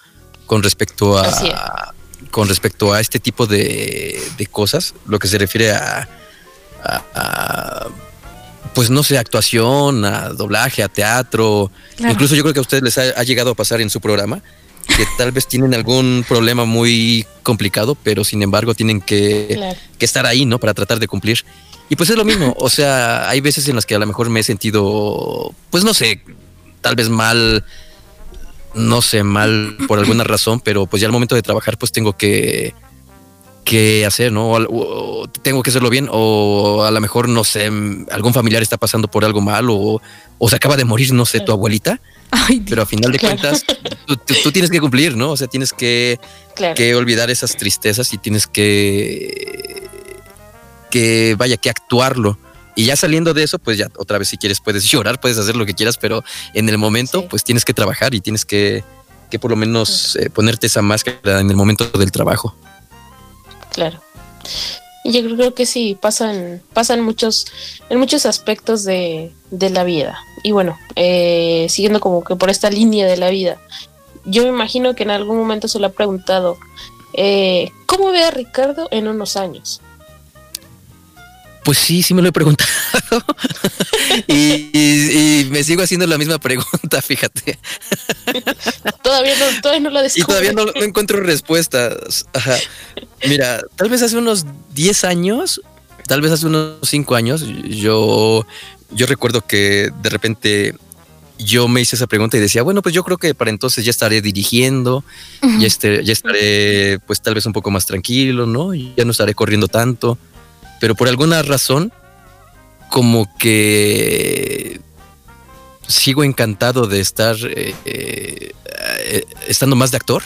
Con respecto a, con respecto a este tipo de, de cosas, lo que se refiere a, a- a, pues no sé, actuación, a doblaje, a teatro. Claro. Incluso yo creo que a ustedes les ha, ha llegado a pasar en su programa que <laughs> tal vez tienen algún problema muy complicado, pero sin embargo tienen que, Claro. que estar ahí, ¿no? Para tratar de cumplir. Y pues es lo mismo, o sea, hay veces en las que a lo mejor me he sentido, pues no sé, tal vez mal, no sé, mal por alguna razón, pero pues ya al momento de trabajar pues tengo que, que hacer, ¿no? O, tengo que hacerlo bien, o a lo mejor, no sé, algún familiar está pasando por algo mal, o, o se acaba de morir, no sé, tu abuelita, Ay, pero a final de Claro. cuentas tú, tú- tú tienes que cumplir, ¿no? O sea, tienes que, Claro. que olvidar esas tristezas y tienes que que vaya que actuarlo y ya saliendo de eso pues ya otra vez si quieres puedes <laughs> llorar puedes hacer lo que quieras pero en el momento Sí. pues tienes que trabajar y tienes que que por lo menos eh, ponerte esa máscara en el momento del trabajo Claro. Yo creo que sí, pasan, pasan muchos, en muchos aspectos de, de la vida. Y bueno, eh, siguiendo como que por esta línea de la vida, yo me imagino que en algún momento se lo ha preguntado, eh, ¿cómo ve a Ricardo en unos años? Pues sí sí me lo he preguntado <laughs> y, y- y me sigo haciendo la misma pregunta <laughs> fíjate Todavía no, todavía no Y descubro. todavía no, no encuentro respuestas. Ajá. Mira, tal vez hace unos 10 años, tal vez hace unos 5 años, yo, yo recuerdo que de repente yo me hice esa pregunta y decía, bueno, pues yo creo que para entonces ya estaré dirigiendo, ya, este, ya estaré pues tal vez un poco más tranquilo, ¿no? Y ya no estaré corriendo tanto. Pero por alguna razón, como que sigo encantado de estar eh, eh, eh, estando más de actor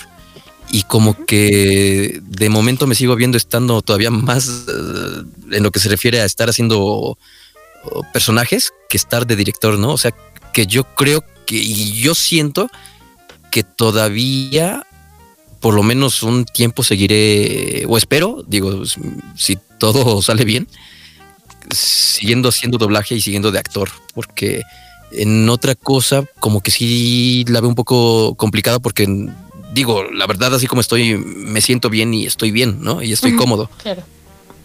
y como que de momento me sigo viendo estando todavía más eh, en lo que se refiere a estar haciendo personajes que estar de director, ¿no? O sea, que yo creo que y yo siento que todavía por lo menos un tiempo seguiré o espero, digo, si todo <laughs> sale bien, siguiendo haciendo doblaje y siguiendo de actor, porque en otra cosa como que sí la veo un poco complicada porque digo, la verdad así como estoy me siento bien y estoy bien, ¿no? Y estoy cómodo Claro.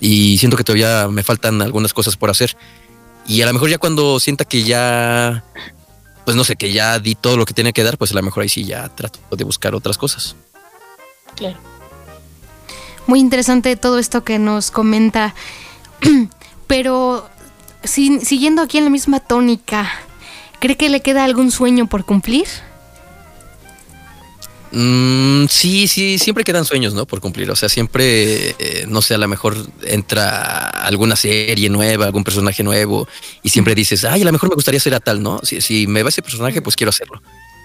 y siento que todavía me faltan algunas cosas por hacer. Y a lo mejor ya cuando sienta que ya pues no sé, que ya di todo lo que tenía que dar, pues a lo mejor ahí sí ya trato de buscar otras cosas. Claro. Muy interesante todo esto que nos comenta. <clears throat> Pero si- siguiendo aquí en la misma tónica, ¿cree que le queda algún sueño por cumplir? Mm, sí, sí, siempre quedan sueños, ¿no? Por cumplir. O sea, siempre, eh, no sé, a lo mejor entra alguna serie nueva, algún personaje nuevo y siempre dices, ay, a lo mejor me gustaría ser a tal, ¿no? Si, si me va ese personaje, pues quiero hacerlo.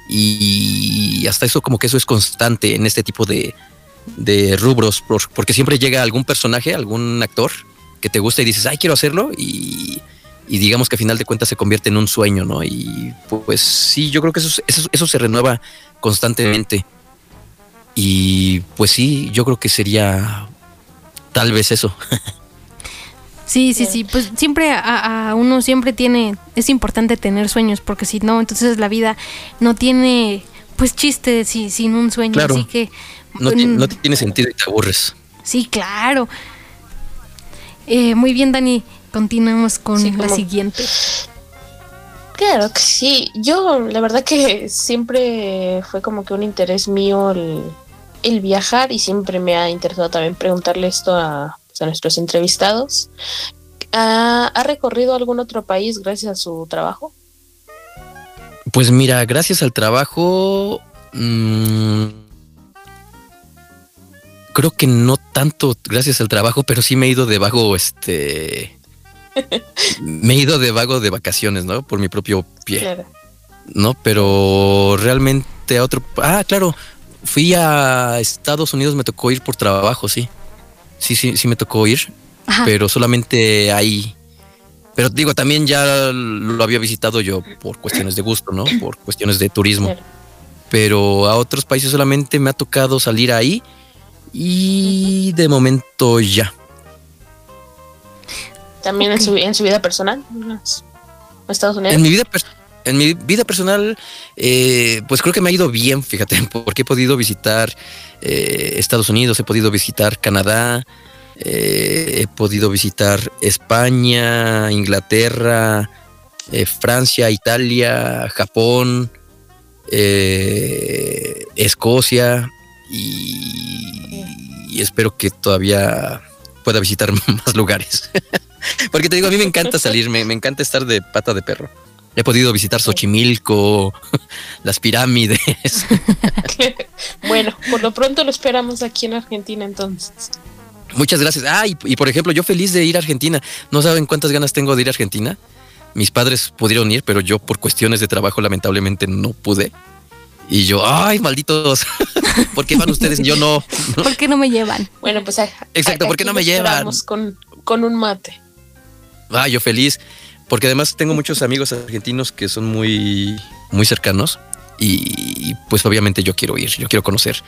Y hasta eso, como que eso es constante en este tipo de, de rubros, por- porque siempre llega algún personaje, algún actor que te gusta y dices, ay, quiero hacerlo y, y digamos que a final de cuentas se convierte en un sueño, ¿no? Y pues sí, yo creo que eso, eso, eso se renueva constantemente. Y pues sí, yo creo que sería tal vez eso. <laughs> Sí, sí, sí, pues siempre a, a uno siempre tiene, es importante tener sueños, porque si no, entonces la vida no tiene, pues chiste si, sin un sueño, Claro. así que... No, mm, no tiene sentido y te aburres. Sí, claro. Eh, muy bien, Dani, continuamos con Sí, la siguiente. Claro que sí. Yo, la verdad que siempre fue como que un interés mío el, el viajar y siempre me ha interesado también preguntarle esto a, a nuestros entrevistados. ¿Ha, ha recorrido algún otro país gracias a su trabajo? Pues mira, gracias al trabajo, mm, creo que no tanto gracias al trabajo, pero sí me he ido de vago, este, <laughs> me he ido de vago de vacaciones, ¿no? Por mi propio pie. Claro. ¿no? Pero realmente a otro. Ah, claro. Fui a Estados Unidos, me tocó ir por trabajo, sí. Sí, sí, sí me tocó ir. Ajá. Pero solamente ahí. Pero digo, también ya lo había visitado yo por cuestiones de gusto, ¿no? <coughs> Por cuestiones de turismo. Claro. Pero a otros países solamente me ha tocado salir ahí. Y de momento ya. También en, Ok. su, en su vida personal. Estados Unidos. En mi vida, pers- en mi vida personal, eh, pues creo que me ha ido bien, fíjate, <laughs> porque he podido visitar eh, Estados Unidos, he podido visitar Canadá, eh, he podido visitar España, Inglaterra, Francia, Italia, Japón, Escocia y, espero que todavía pueda visitar <laughs> más lugares. <laughs> Porque te digo, a mí me encanta salir, me encanta estar de pata de perro. He podido visitar Xochimilco, <laughs> las pirámides. <laughs> bueno, por lo pronto lo esperamos aquí en Argentina entonces. Muchas gracias. Ah, y, y por ejemplo, yo feliz de ir a Argentina. No saben cuántas ganas tengo de ir a Argentina. Mis padres pudieron ir, pero yo por cuestiones de trabajo lamentablemente no pude. Y yo, ay, malditos, <laughs> ¿por qué van ustedes y yo no? ¿Por qué no me llevan? Bueno, pues a- Exacto, a- ¿por qué no me llevan? Con, con un mate. Ah, yo feliz, porque además tengo muchos amigos argentinos que son muy, muy cercanos y pues obviamente yo quiero ir, yo quiero conocer.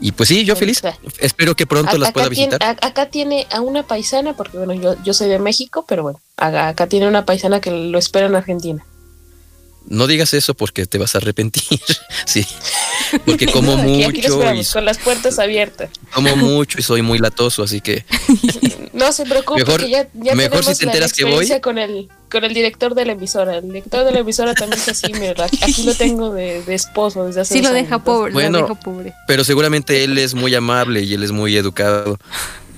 Y pues sí, yo feliz. Espero que pronto A- las pueda visitar. acá tiene a una paisana, porque bueno, yo, yo soy de México, pero bueno, acá, acá tiene una paisana que lo espera en Argentina. No digas eso porque te vas a arrepentir. <laughs> sí. Porque <laughs> como Aquí- aquí lo mucho y con las puertas abiertas. como <laughs> mucho y soy muy latoso, así que <laughs> No se preocupe, Mejor- que ya, ya mejor si te enteras que voy. experiencia con el, con el director de la emisora. El director de la emisora también es así, mira, aquí lo tengo de, de esposo desde hace Sí, lo años, deja pobre, Bueno. lo deja pobre. pero seguramente él es muy amable y él es muy educado.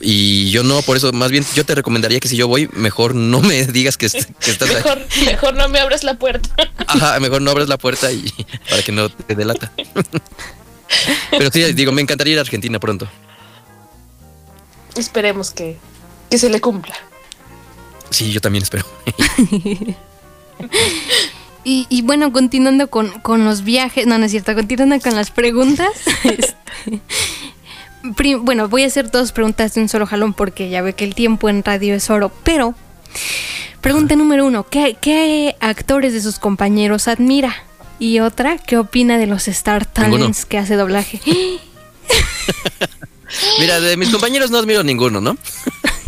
Y yo no, por eso, más bien yo te recomendaría que si yo voy, mejor no me <laughs> digas que, est- que estás ahí. Mejor, mejor no me abras la puerta. <laughs> Ajá, mejor no abras la puerta y <laughs> para que no te delata. Pero sí, digo, me encantaría ir a Argentina pronto. Esperemos que, que se le cumpla. Sí, yo también espero. Y, y bueno, continuando con, con los viajes, no, no es cierto, continuando con las preguntas. este, bueno, voy a hacer dos preguntas de un solo jalón porque ya ve que el tiempo en radio es oro, pero pregunta número uno, ¿qué, qué actores de sus compañeros admira? Y otra, ¿qué opina de los Star Ninguno. Talents que hace doblaje? <laughs> <gasps> Mira, de mis compañeros no admiro ninguno, ¿no?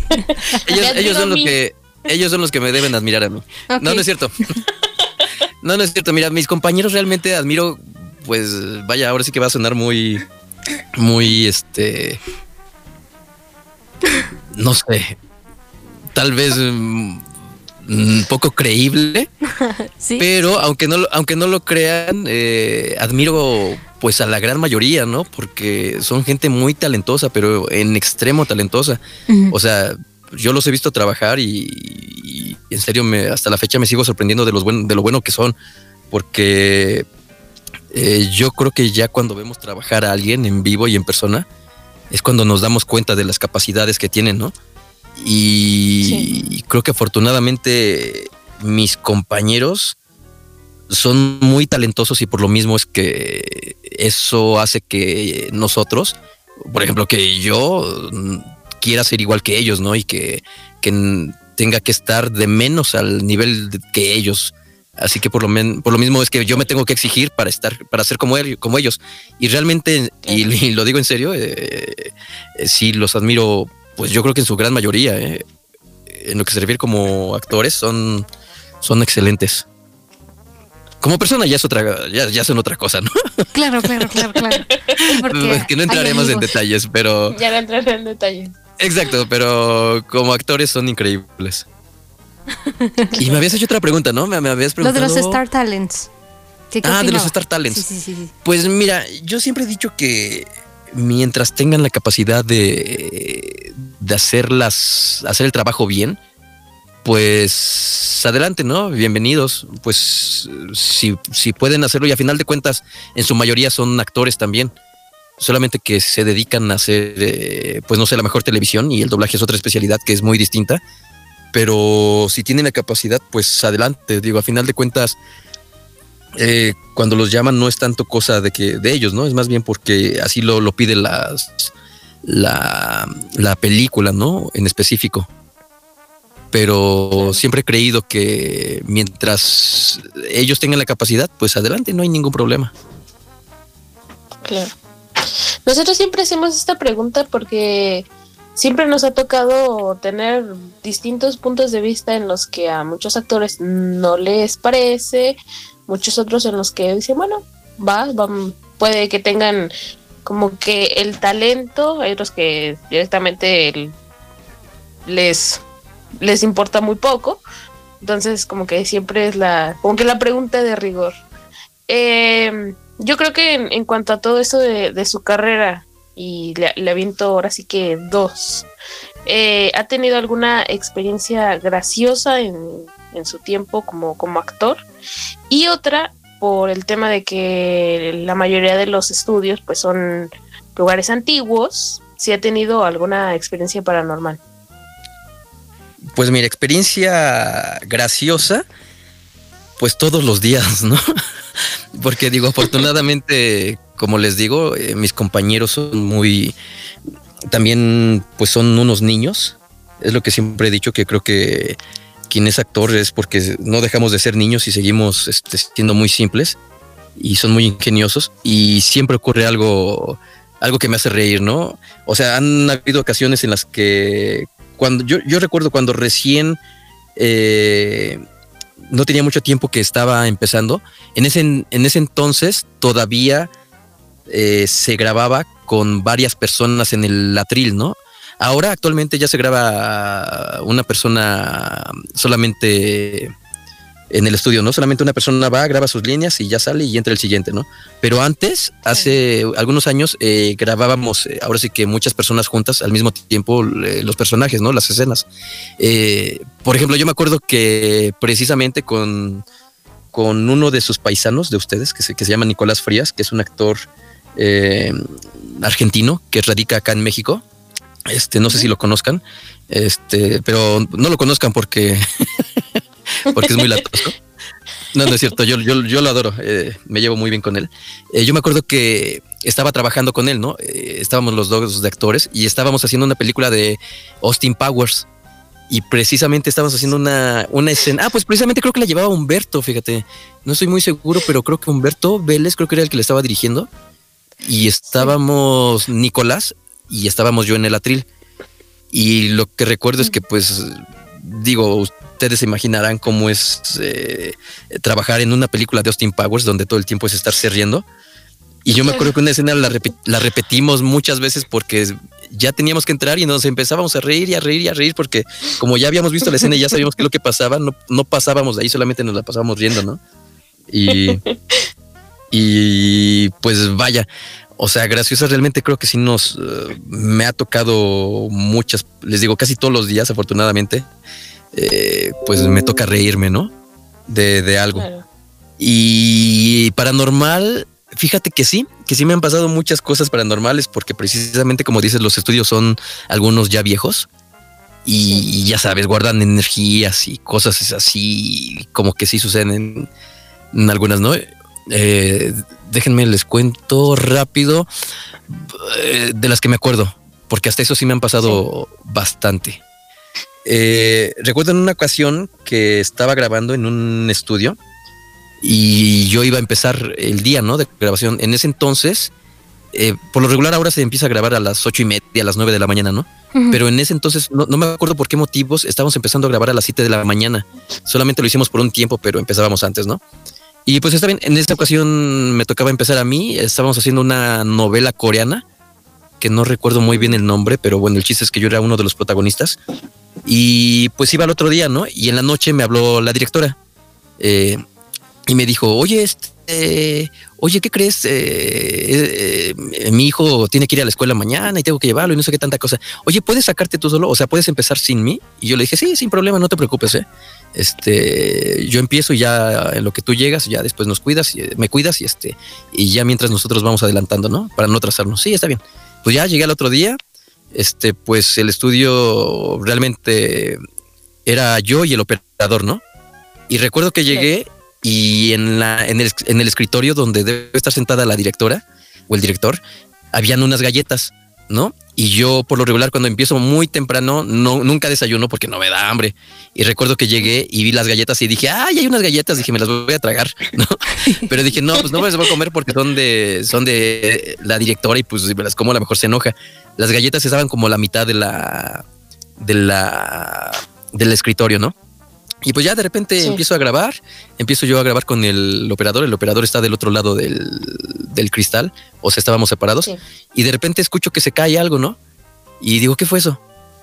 <laughs> ellos, son los que ellos son los que me deben admirar a mí. No, no es cierto. <laughs> no, no es cierto. Mira, mis compañeros realmente admiro, pues, vaya, ahora sí que va a sonar muy, muy, este, no sé, tal vez mm, mm, poco creíble, <laughs> ¿Sí? pero aunque no, lo- aunque no lo crean, eh, admiro pues a la gran mayoría, ¿no? Porque son gente muy talentosa, pero en extremo talentosa. O sea, yo los he visto trabajar y, y en serio me, hasta la fecha me sigo sorprendiendo de, los buen, de lo bueno que son, porque eh, yo creo que ya cuando vemos trabajar a alguien en vivo y en persona, es cuando nos damos cuenta de las capacidades que tienen, ¿no? Y creo que afortunadamente mis compañeros son muy talentosos y por lo mismo es que eso hace que nosotros, por ejemplo, que yo quiera ser igual que ellos, ¿no? Y que, que tenga que estar de menos al nivel que ellos. Así que por lo, men- por lo mismo es que yo me tengo que exigir para estar, para ser como, él- como ellos. Y realmente, y, y <laughs> lo digo en serio, eh, eh, sí los admiro, pues yo creo que en su gran mayoría, eh, en lo que se refiere como actores, son, son excelentes. Como persona ya es otra, ya, ya son otra cosa, ¿no? <laughs> Claro, claro, claro, claro. <laughs> Porque Es que no entraremos en detalles, pero Ya no entraré en detalle. exacto, pero como actores son increíbles. <laughs> Y me habías hecho otra pregunta, ¿no? Me, me habías Los de preguntado. los Star Talents. ¿Qué- qué Ah, de los? Star Talents. Sí, sí, sí, sí. Pues mira, yo siempre he dicho que mientras tengan la capacidad de, de hacerlas, hacer el trabajo bien, pues adelante, ¿no? Bienvenidos. Pues si, si pueden hacerlo y a final de cuentas, en su mayoría son actores también. Solamente que se dedican a hacer, eh, pues no sé, la mejor televisión y el doblaje es otra especialidad que es muy distinta. Pero si tienen la capacidad, pues adelante. Digo, a final de cuentas, eh, cuando los llaman no es tanto cosa de que de ellos, ¿no? Es más bien porque así lo, lo pide las, la, la película, ¿no? En específico. Pero siempre he creído que mientras ellos tengan la capacidad, pues adelante, no hay ningún problema. Claro. Nosotros siempre hacemos esta pregunta porque siempre nos ha tocado tener distintos puntos de vista en los que a muchos actores no les parece, muchos otros en los que dicen, bueno, va, puede que tengan como que el talento, hay otros que directamente les, les importa muy poco, entonces como que siempre es la, como que la pregunta de rigor. Eh, yo creo que en, cuanto a todo eso de, su carrera, y le, le, aviento ahora sí que dos, eh, ¿ha tenido alguna experiencia graciosa en, su tiempo como, como actor? Y otra, por el tema de que la mayoría de los estudios pues son lugares antiguos, si ha tenido alguna experiencia paranormal. Pues mira, experiencia graciosa, pues todos los días, ¿no? <laughs> Porque digo, afortunadamente, como les digo, eh, mis compañeros son muy, también pues son unos niños. Es lo que siempre he dicho, que creo que quien es actor es porque no dejamos de ser niños y seguimos este, siendo muy simples y son muy ingeniosos y siempre ocurre algo, algo que me hace reír, ¿no? O sea, han habido ocasiones en las que cuando yo, yo recuerdo cuando recién eh, no tenía mucho tiempo que estaba empezando. En ese, en ese entonces todavía eh, se grababa con varias personas en el atril, ¿no? Ahora actualmente ya se graba una persona solamente en el estudio, ¿no? Solamente una persona va, graba sus líneas y ya sale y entra el siguiente, ¿no? Pero antes, hace algunos años, eh, grabábamos, eh, ahora sí que muchas personas juntas al mismo tiempo eh, los personajes, ¿no? Las escenas. por ejemplo, yo me acuerdo que precisamente con, con uno de sus paisanos de ustedes, que se, que se llama Nicolás Frías, que es un actor argentino que radica acá en México. Este, no sé si lo conozcan, este, pero no lo conozcan porque <laughs> porque es muy latoso. No, no es cierto, yo, yo, yo lo adoro, eh, me llevo muy bien con él. Eh, yo me acuerdo que estaba trabajando con él, ¿no? Eh, estábamos los dos de actores y estábamos haciendo una película de Austin Powers y precisamente estábamos haciendo una, una escena. Ah, pues precisamente creo que la llevaba Humberto, fíjate. No estoy muy seguro, pero creo que Humberto Vélez, creo que era el que le estaba dirigiendo. Y estábamos Nicolás y estábamos yo en el atril. Y lo que recuerdo es que, pues, digo, ustedes se imaginarán cómo es eh, trabajar en una película de Austin Powers donde todo el tiempo es estarse riendo. Y yo me acuerdo que una escena la, repetimos muchas veces porque ya teníamos que entrar y nos empezábamos a reír y a reír y a reír porque como ya habíamos visto la escena y ya sabíamos qué es lo que pasaba, no, no pasábamos de ahí, solamente nos la pasábamos riendo, ¿no? Y, y pues vaya, o sea, graciosa realmente creo que sí nos eh, me ha tocado muchas, les digo, casi todos los días, afortunadamente. Eh, pues me toca reírme, ¿no? De, algo. Y paranormal, fíjate que sí, que sí me han pasado muchas cosas paranormales porque precisamente como dices, los estudios son algunos ya viejos y, ya sabes, guardan energías y cosas así, como que sí suceden en, algunas, ¿no? Eh, déjenme les cuento rápido eh, de las que me acuerdo, porque hasta eso sí me han pasado bastante. Eh, recuerdo en una ocasión que estaba grabando en un estudio y yo iba a empezar el día, ¿no? De grabación. En ese entonces, eh, por lo regular ahora se empieza a grabar a las ocho y media, a las nueve de la mañana, ¿no? Pero en ese entonces, no, me acuerdo por qué motivos, estábamos empezando a grabar a las siete de la mañana. Solamente lo hicimos por un tiempo, pero empezábamos antes, ¿no? Y pues está bien, en esta ocasión me tocaba empezar a mí, estábamos haciendo una novela coreana, que no recuerdo muy bien el nombre, pero bueno, el chiste es que yo era uno de los protagonistas. Y pues iba al otro día, ¿no? Y en la noche me habló la directora eh, y me dijo, oye, este, oye, ¿qué crees? Eh, eh, mi hijo tiene que ir a la escuela mañana y tengo que llevarlo y no sé qué tanta cosa. Oye, ¿puedes sacarte tú solo? O sea, ¿puedes empezar sin mí? Y yo le dije, sí, sin problema, no te preocupes, ¿eh? Este, yo empiezo y ya en lo que tú llegas, ya después nos cuidas, y, me cuidas y este, y ya mientras nosotros vamos adelantando, ¿no? Para no trazarnos. Sí, está bien. Pues ya llegué al otro día, este, pues el estudio realmente era yo y el operador, ¿no? Y recuerdo que llegué y en, la, en, el, en el escritorio donde debe estar sentada la directora o el director, habían unas galletas, ¿no? Y yo por lo regular cuando empiezo muy temprano no, nunca desayuno porque no me da hambre. Y recuerdo que llegué y vi las galletas y dije, ay, hay unas galletas, dije, me las voy a tragar, <laughs> ¿no? Pero dije, no, pues no me las voy a comer porque son de, son de la directora y pues si me las como a lo mejor se enoja. Las galletas estaban como la mitad de la, de la, del escritorio, ¿no? Y pues ya de repente Sí. empiezo a grabar, empiezo yo a grabar con el operador, el operador está del otro lado del, del cristal, o sea, estábamos separados, Sí. y de repente escucho que se cae algo, ¿no? Y digo, ¿qué fue eso?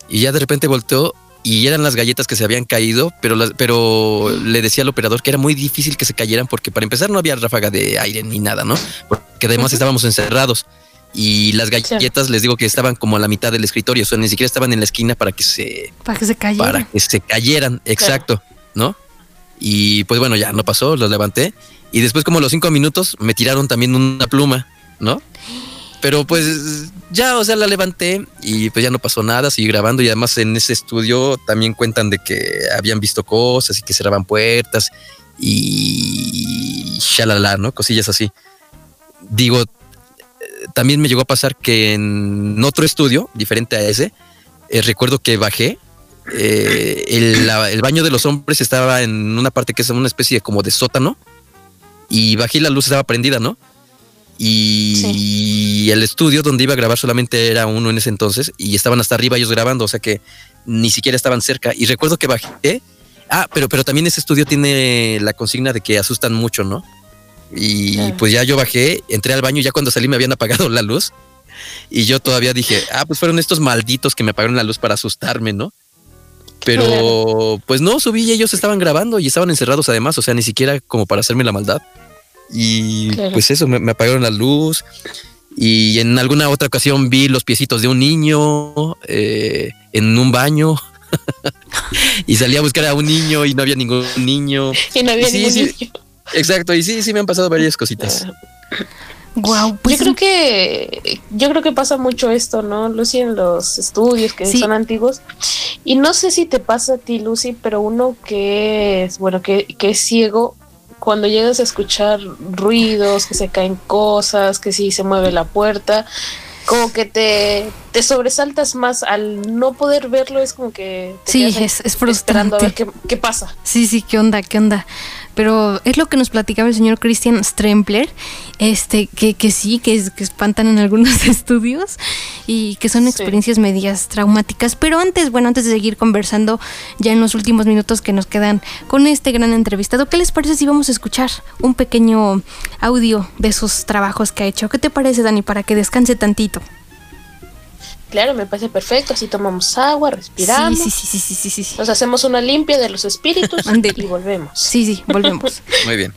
Y ya de repente volteo y eran las galletas que se habían caído, pero, las- pero le decía al operador que era muy difícil que se cayeran porque para empezar no había ráfaga de aire ni nada, ¿no? Porque además estábamos encerrados. Y las galletas les digo que estaban como a la mitad del escritorio, o sea, ni siquiera estaban en la esquina para que se, Para que se cayera. para que se cayeran, exacto, ¿no? Y pues bueno, ya no pasó, los levanté. Y después como a los cinco minutos me tiraron también una pluma, ¿no? Pero pues ya, o sea, la levanté y pues ya no pasó nada, seguí grabando y además en ese estudio también cuentan de que habían visto cosas y que cerraban puertas y shalala, ¿no? Cosillas así. Digo, también me llegó a pasar que en otro estudio, diferente a ese, eh, recuerdo que bajé. eh, el, la- el baño de los hombres estaba en una parte que es una especie de como de sótano. Y bajé y la luz estaba prendida, ¿no? Y el estudio donde iba a grabar solamente era uno en ese entonces. Y estaban hasta arriba ellos grabando, o sea que ni siquiera estaban cerca. Y recuerdo que bajé. Ah, pero, pero también ese estudio tiene la consigna de que asustan mucho, ¿no? Y Claro. pues ya yo bajé, entré al baño y ya cuando salí me habían apagado la luz. Y yo todavía dije, ah, pues fueron estos malditos que me apagaron la luz para asustarme, ¿no? Pero Claro. pues no, subí y ellos estaban grabando y estaban encerrados además, o sea, ni siquiera como para hacerme la maldad. Y Claro. pues eso, me, me apagaron la luz. Y en alguna otra ocasión vi los piecitos de un niño eh, en un baño. <laughs> y salí a buscar a un niño y no había ningún niño. Y no había Sí, ningún sí. niño. Exacto, y sí, sí me han pasado varias cositas. Wow, pues yo creo que yo creo que pasa mucho esto, ¿no, Lucy, en los estudios que Sí. son antiguos. Y no sé si te pasa a ti, Lucy, pero uno que es, bueno, que, que es ciego, cuando llegas a escuchar ruidos, que se caen cosas, que si se mueve la puerta, como que te, te sobresaltas más al no poder verlo, es como que te Sí, es- es esperando a ver frustrante. qué, qué pasa. Sí, sí, qué onda, qué onda. Pero es lo que nos platicaba el señor Christian Strempler, este, que, que sí, que, es- que espantan en algunos <laughs> estudios y que son Sí. experiencias medias traumáticas. Pero antes, bueno, antes de seguir conversando, ya en los últimos minutos que nos quedan con este gran entrevistado, ¿qué les parece si vamos a escuchar un pequeño audio de esos trabajos que ha hecho? ¿Qué te parece, Dani, para que descanse tantito? Claro, me parece perfecto, así tomamos agua, respiramos. Sí, sí, sí, sí, sí, sí, sí. Nos hacemos una limpia de los espíritus <laughs> y volvemos. Sí, sí, volvemos. <laughs> Muy bien.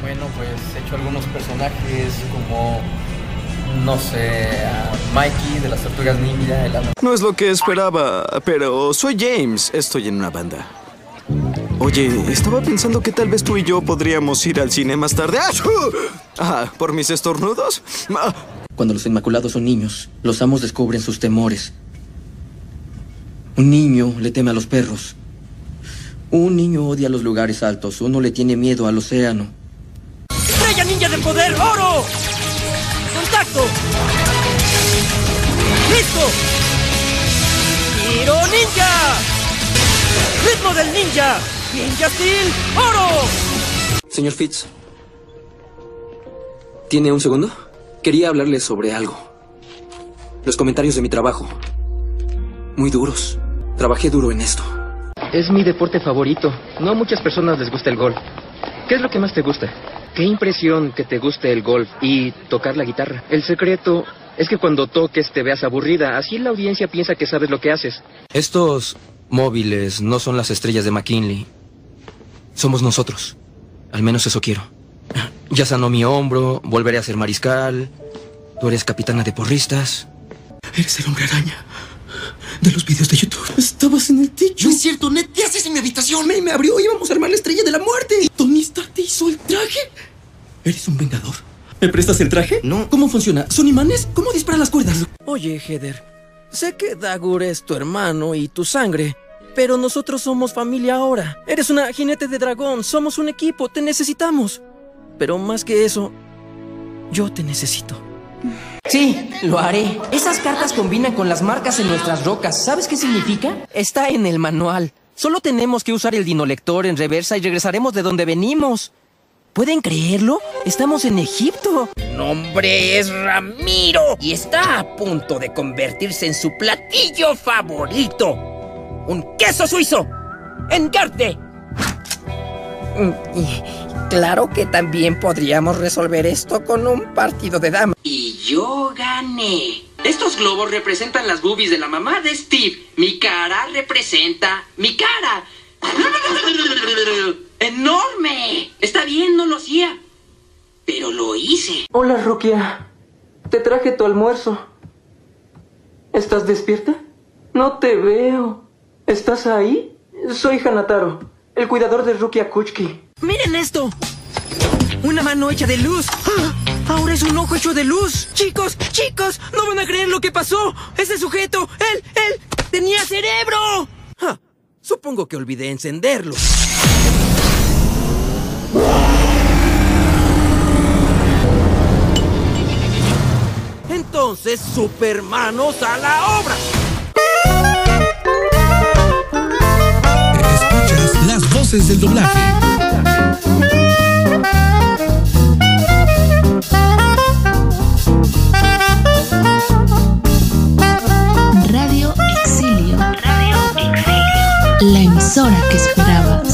Bueno, pues he hecho algunos personajes como, no sé, a Mikey de las Tortugas Ninja, el Ana No es lo que esperaba, pero soy James. Estoy en una banda. Oye, estaba pensando que tal vez tú y yo podríamos ir al cine más tarde. ¡Achú! Ah, ¿por mis estornudos? Ah, Cuando los Inmaculados son niños, los amos descubren sus temores. Un niño le teme a los perros. Un niño odia los lugares altos. Uno le tiene miedo al océano. ¡Estrella Ninja de Poder Oro! ¡Contacto! ¡Listo! ¡Tiro Ninja! ¡Ritmo del Ninja! ¡Ninja Steel Oro! Señor Fitz. ¿Tiene un segundo? Quería hablarle sobre algo. Los comentarios de mi trabajo. Muy duros. Trabajé duro en esto. Es mi deporte favorito. No a muchas personas les gusta el golf. ¿Qué es lo que más te gusta? Qué impresión que te guste el golf y tocar la guitarra. El secreto es que cuando toques te veas aburrida. Así la audiencia piensa que sabes lo que haces. Estos móviles no son las estrellas de McKinley. Somos nosotros. Al menos eso quiero. Ya sanó mi hombro, volveré a ser mariscal. Tú eres capitana de porristas. Eres el hombre araña. De los videos de YouTube. Estabas en el techo. No es cierto, Ned. ¿Qué haces en mi habitación? Me, me abrió. Íbamos a armar la estrella de la muerte. ¿Tony Stark te hizo el traje? Eres un vengador. ¿Me prestas el traje? No. ¿Cómo funciona? ¿Son imanes? ¿Cómo disparan las cuerdas? Oye, Heather, sé que Dagur es tu hermano y tu sangre, Pero nosotros somos familia ahora. Eres una jinete de dragón, somos un equipo, te necesitamos. Pero más que eso, yo te necesito. Sí, lo haré. Esas cartas combinan con las marcas en nuestras rocas. ¿Sabes qué significa? Está en el manual. Solo tenemos que usar el dinolector en reversa y regresaremos de donde venimos. ¿Pueden creerlo? Estamos en Egipto. nombre es Ramiro y está a punto de convertirse en su platillo favorito. Un queso suizo. Engarte. Claro que también podríamos resolver esto con un partido de damas. Y yo gané. Estos globos representan las boobies de la mamá de Steve. Mi cara representa mi cara. <laughs> ¡Enorme! Está bien, no lo hacía. Pero lo hice. Hola, Rukia. Te traje tu almuerzo. ¿Estás despierta? No te veo. ¿Estás ahí? Soy Hanataro, el cuidador de Rukia Kuchki. ¡Miren esto! ¡Una mano hecha de luz! ¡Ah! ¡Ahora es un ojo hecho de luz! ¡Chicos! ¡Chicos! ¡No van a creer lo que pasó! ¡Ese sujeto! ¡Él! ¡Él! ¡Tenía cerebro! Ah, supongo que olvidé encenderlo. Entonces, supermanos a la obra. Escuchas las voces del doblaje. Radio Exilio. Radio Exilio. La emisora que esperabas.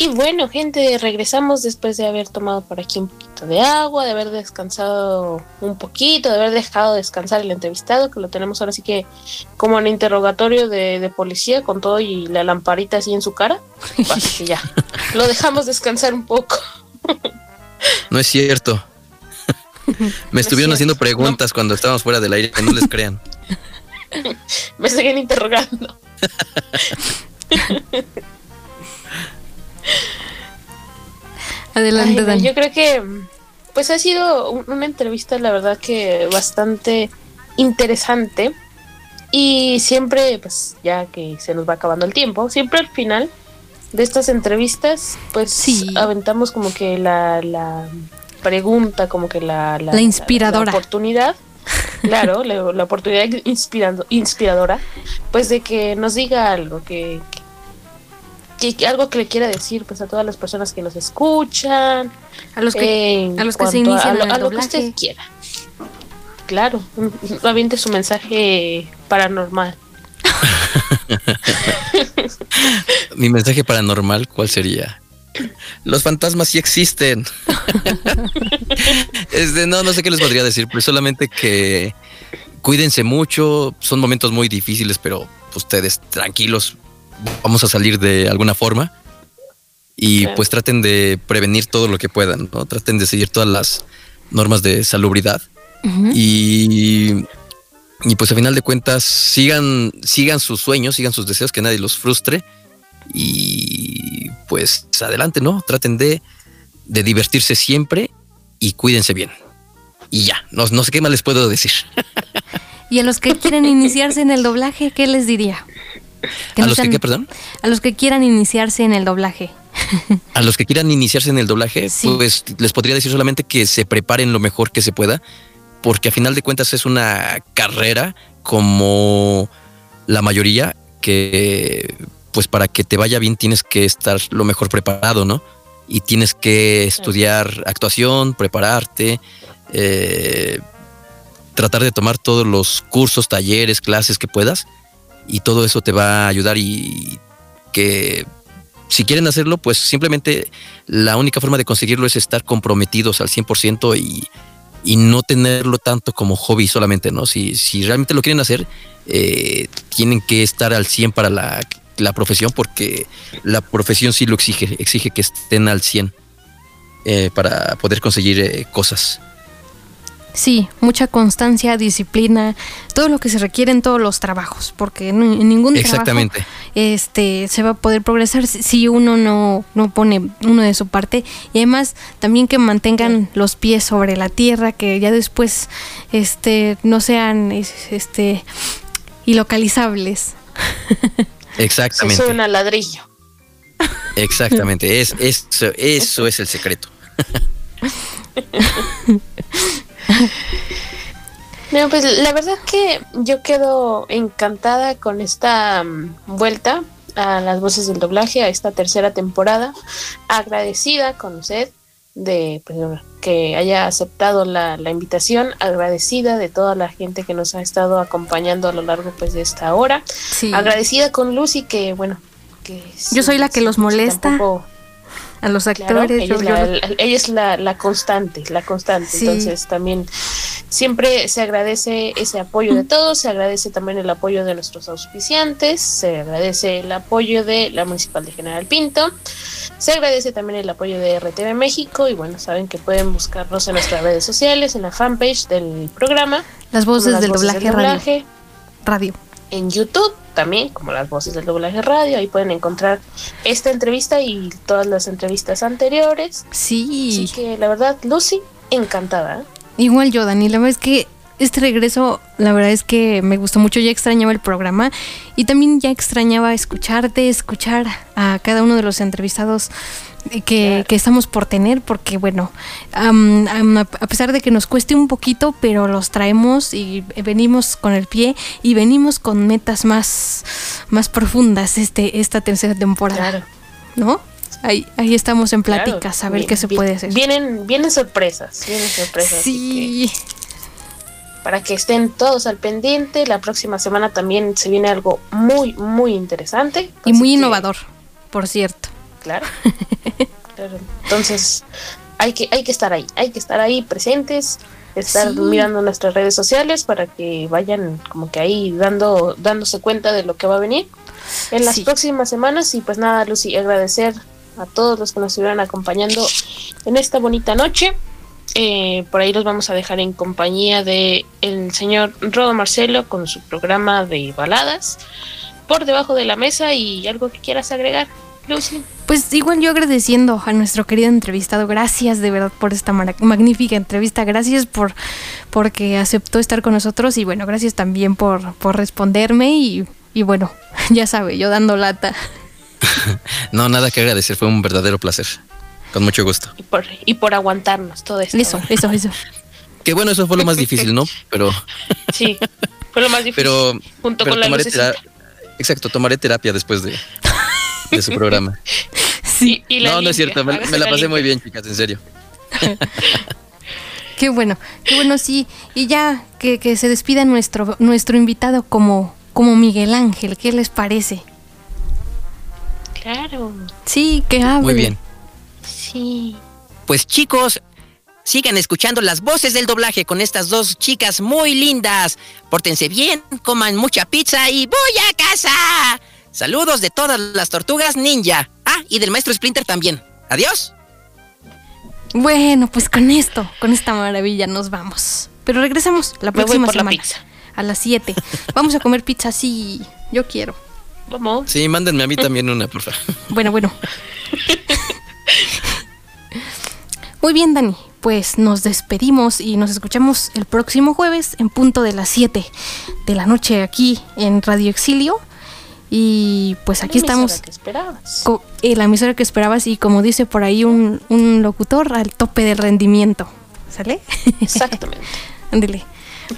Y bueno, gente, regresamos después de haber tomado por aquí un poquito de agua, de haber descansado un poquito, de haber dejado descansar el entrevistado, que lo tenemos ahora sí que como en interrogatorio de, de policía con todo y la lamparita así en su cara. <laughs> Así que ya, lo dejamos descansar un poco. No es cierto. <laughs> Me estuvieron haciendo preguntas cuando estábamos fuera del aire, que no les crean. <laughs> Me siguen interrogando. Adelante, Ay, Dani. Yo creo que pues ha sido un- una entrevista, la verdad que bastante interesante. Y siempre, pues ya que se nos va acabando el tiempo, siempre al final de estas entrevistas, pues aventamos como que la, la pregunta, como que la, La inspiradora. la oportunidad, claro, la, la oportunidad inspirando, inspiradora, pues de que nos diga algo, que, que- algo que le quiera decir pues a todas las personas que nos escuchan, A los que- a los que se inician a, lo, a que usted quiera. Claro, aviente su mensaje paranormal. Mi mensaje paranormal, ¿cuál sería? Los fantasmas sí existen. <laughs> Este, no, no sé qué les podría decir, pero solamente que cuídense mucho. Son momentos muy difíciles, pero ustedes tranquilos, vamos a salir de alguna forma. Y Claro. pues traten de prevenir todo lo que puedan, ¿no? Traten de seguir todas las normas de salubridad. Y, y pues a final de cuentas, sigan, sigan sus sueños, sigan sus deseos, que nadie los frustre. Y pues adelante, ¿no? Traten de, de divertirse siempre y cuídense bien. Y ya, no, no sé qué más les puedo decir. <laughs> Y a los que quieren iniciarse en el doblaje, ¿qué les diría? ¿A los que qué, perdón? A los que quieran iniciarse en el doblaje. <laughs> A los que quieran iniciarse en el doblaje, pues les podría decir solamente que se preparen lo mejor que se pueda, porque a final de cuentas es una carrera como la mayoría que pues para que te vaya bien tienes que estar lo mejor preparado, ¿no? Y tienes que estudiar actuación, prepararte, eh, tratar de tomar todos los cursos, talleres, clases que puedas, y todo eso te va a ayudar y que si quieren hacerlo, pues simplemente la única forma de conseguirlo es estar comprometidos al 100% y, y no tenerlo tanto como hobby solamente, ¿no? Si, si realmente lo quieren hacer, eh, tienen que estar al 100 para la, la profesión porque la profesión sí lo exige, exige que estén al 100 eh, para poder conseguir eh, cosas. Sí, mucha constancia, disciplina, todo lo que se requiere en todos los trabajos, porque en, en ningún Exactamente. trabajo este, se va a poder progresar si- uno no, no pone uno de su parte. Y además también que mantengan los pies sobre la tierra, que ya después este, no sean es- este, ilocalizables. Se <laughs> Exactamente. suena a ladrillo. Exactamente. Es, eso, eso es el secreto. <laughs> <laughs> No, pues la verdad que yo quedo encantada con esta mm, vuelta a las voces del doblaje, a esta tercera temporada. Agradecida con usted de pues, que haya aceptado la, la invitación, agradecida de toda la gente que nos ha estado acompañando a lo largo pues de esta hora. Sí. Agradecida con Lucy que bueno, que Yo soy la que los molesta tampoco- a los Claro, actores. ella yo- es, la, ella es la, la constante, la constante. Sí. Entonces también siempre se agradece ese apoyo de todos, se agradece también el apoyo de nuestros auspiciantes, se agradece el apoyo de la Municipal de General Pinto, se agradece también el apoyo de RTV México y bueno, saben que pueden buscarnos en nuestras redes sociales, en la fanpage del programa. Las voces del doblaje radio. Radio. En YouTube también, como las voces del doblaje radio, ahí pueden encontrar esta entrevista y todas las entrevistas anteriores. Sí. Así que la verdad, Lucy, encantada. ¿eh? Igual yo, Dani, la verdad es que este regreso, la verdad es que me gustó mucho, ya extrañaba el programa y también ya extrañaba escucharte, escuchar a cada uno de los entrevistados que, que estamos por tener, porque bueno, am- a pesar de que nos cueste un poquito, pero los traemos y venimos con el pie y venimos con metas más, más profundas este, esta tercera temporada. ¿No? Ahí, ahí estamos en Claro, pláticas, a ver bien, qué se bien. puede hacer. Vienen, vienen sorpresas, vienen sorpresas. Sí. que para que estén todos al pendiente, la próxima semana también se viene algo muy, muy interesante. Y muy innovador, por cierto. Claro. <laughs> Claro. Entonces, hay que, hay que estar ahí, hay que estar ahí presentes, estar Sí. mirando nuestras redes sociales para que vayan como que ahí dando, dándose cuenta de lo que va a venir en las Sí. próximas semanas. Y pues nada, Lucy, agradecer a todos los que nos estuvieron acompañando en esta bonita noche. Eh, por ahí los vamos a dejar en compañía de el señor Rodo Marcelo con su programa de baladas por debajo de la mesa y algo que quieras agregar, Lucy. Pues igual yo agradeciendo a nuestro querido entrevistado, gracias de verdad por esta magnífica entrevista, gracias por porque aceptó estar con nosotros y bueno, gracias también por, por responderme y, y bueno, <laughs> ya sabe, yo dando lata. <laughs> No, nada que agradecer, fue un verdadero placer. Con mucho gusto. y por, y por aguantarnos todo esto. Eso, eso, eso. Que bueno, eso fue lo más <laughs> difícil, ¿no? Pero, <laughs> Sí, fue lo más difícil. pero, junto pero con la tomaré lucecita. Exacto, tomaré terapia después de, de su programa. <laughs> Sí. Y la no, no es cierto, me, la la pasé limpia. muy bien, chicas, en serio. Qué bueno, qué bueno, sí. Y ya que, que se despida nuestro, nuestro invitado como, como Miguel Ángel, ¿qué les parece? Claro. Sí, que hable. Muy bien. Sí. Pues chicos, sigan escuchando las voces del doblaje con estas dos chicas muy lindas. Pórtense bien, coman mucha pizza y voy a casa. Saludos de todas las tortugas ninja. Ah, y del maestro Splinter también. Adiós. Bueno, pues con esto, con esta maravilla nos vamos. Pero regresamos la Me voy próxima por la semana. pizza. A las 7. Vamos a comer pizza, sí. Yo quiero. Vamos. Sí, mándenme a mí también una, por favor. Bueno, bueno. Muy bien, Dani. Pues nos despedimos y nos escuchamos el próximo jueves en punto de las 7 de la noche aquí en Radio Exilio. Y pues aquí La emisora estamos. que esperabas. eh, la emisora que esperabas y como dice por ahí un, un locutor al tope del rendimiento. ¿Sale? Exactamente. <laughs> Ándele.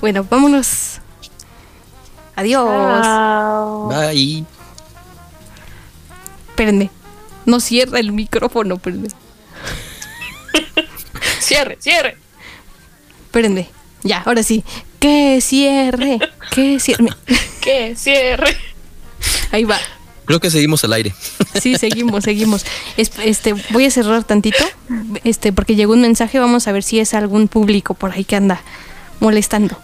Bueno, vámonos. Adiós. Chao. Bye. Espérenme. No cierra el micrófono, espérenme. Cierre, cierre. Espérenme. Ya, ahora sí. Que cierre. Que cierre. <laughs> Que cierre. Ahí va. Creo que seguimos al aire. Sí, seguimos, seguimos. Es- Este, voy a cerrar tantito, este, porque llegó un mensaje. Vamos a ver si es algún público por ahí que anda molestando.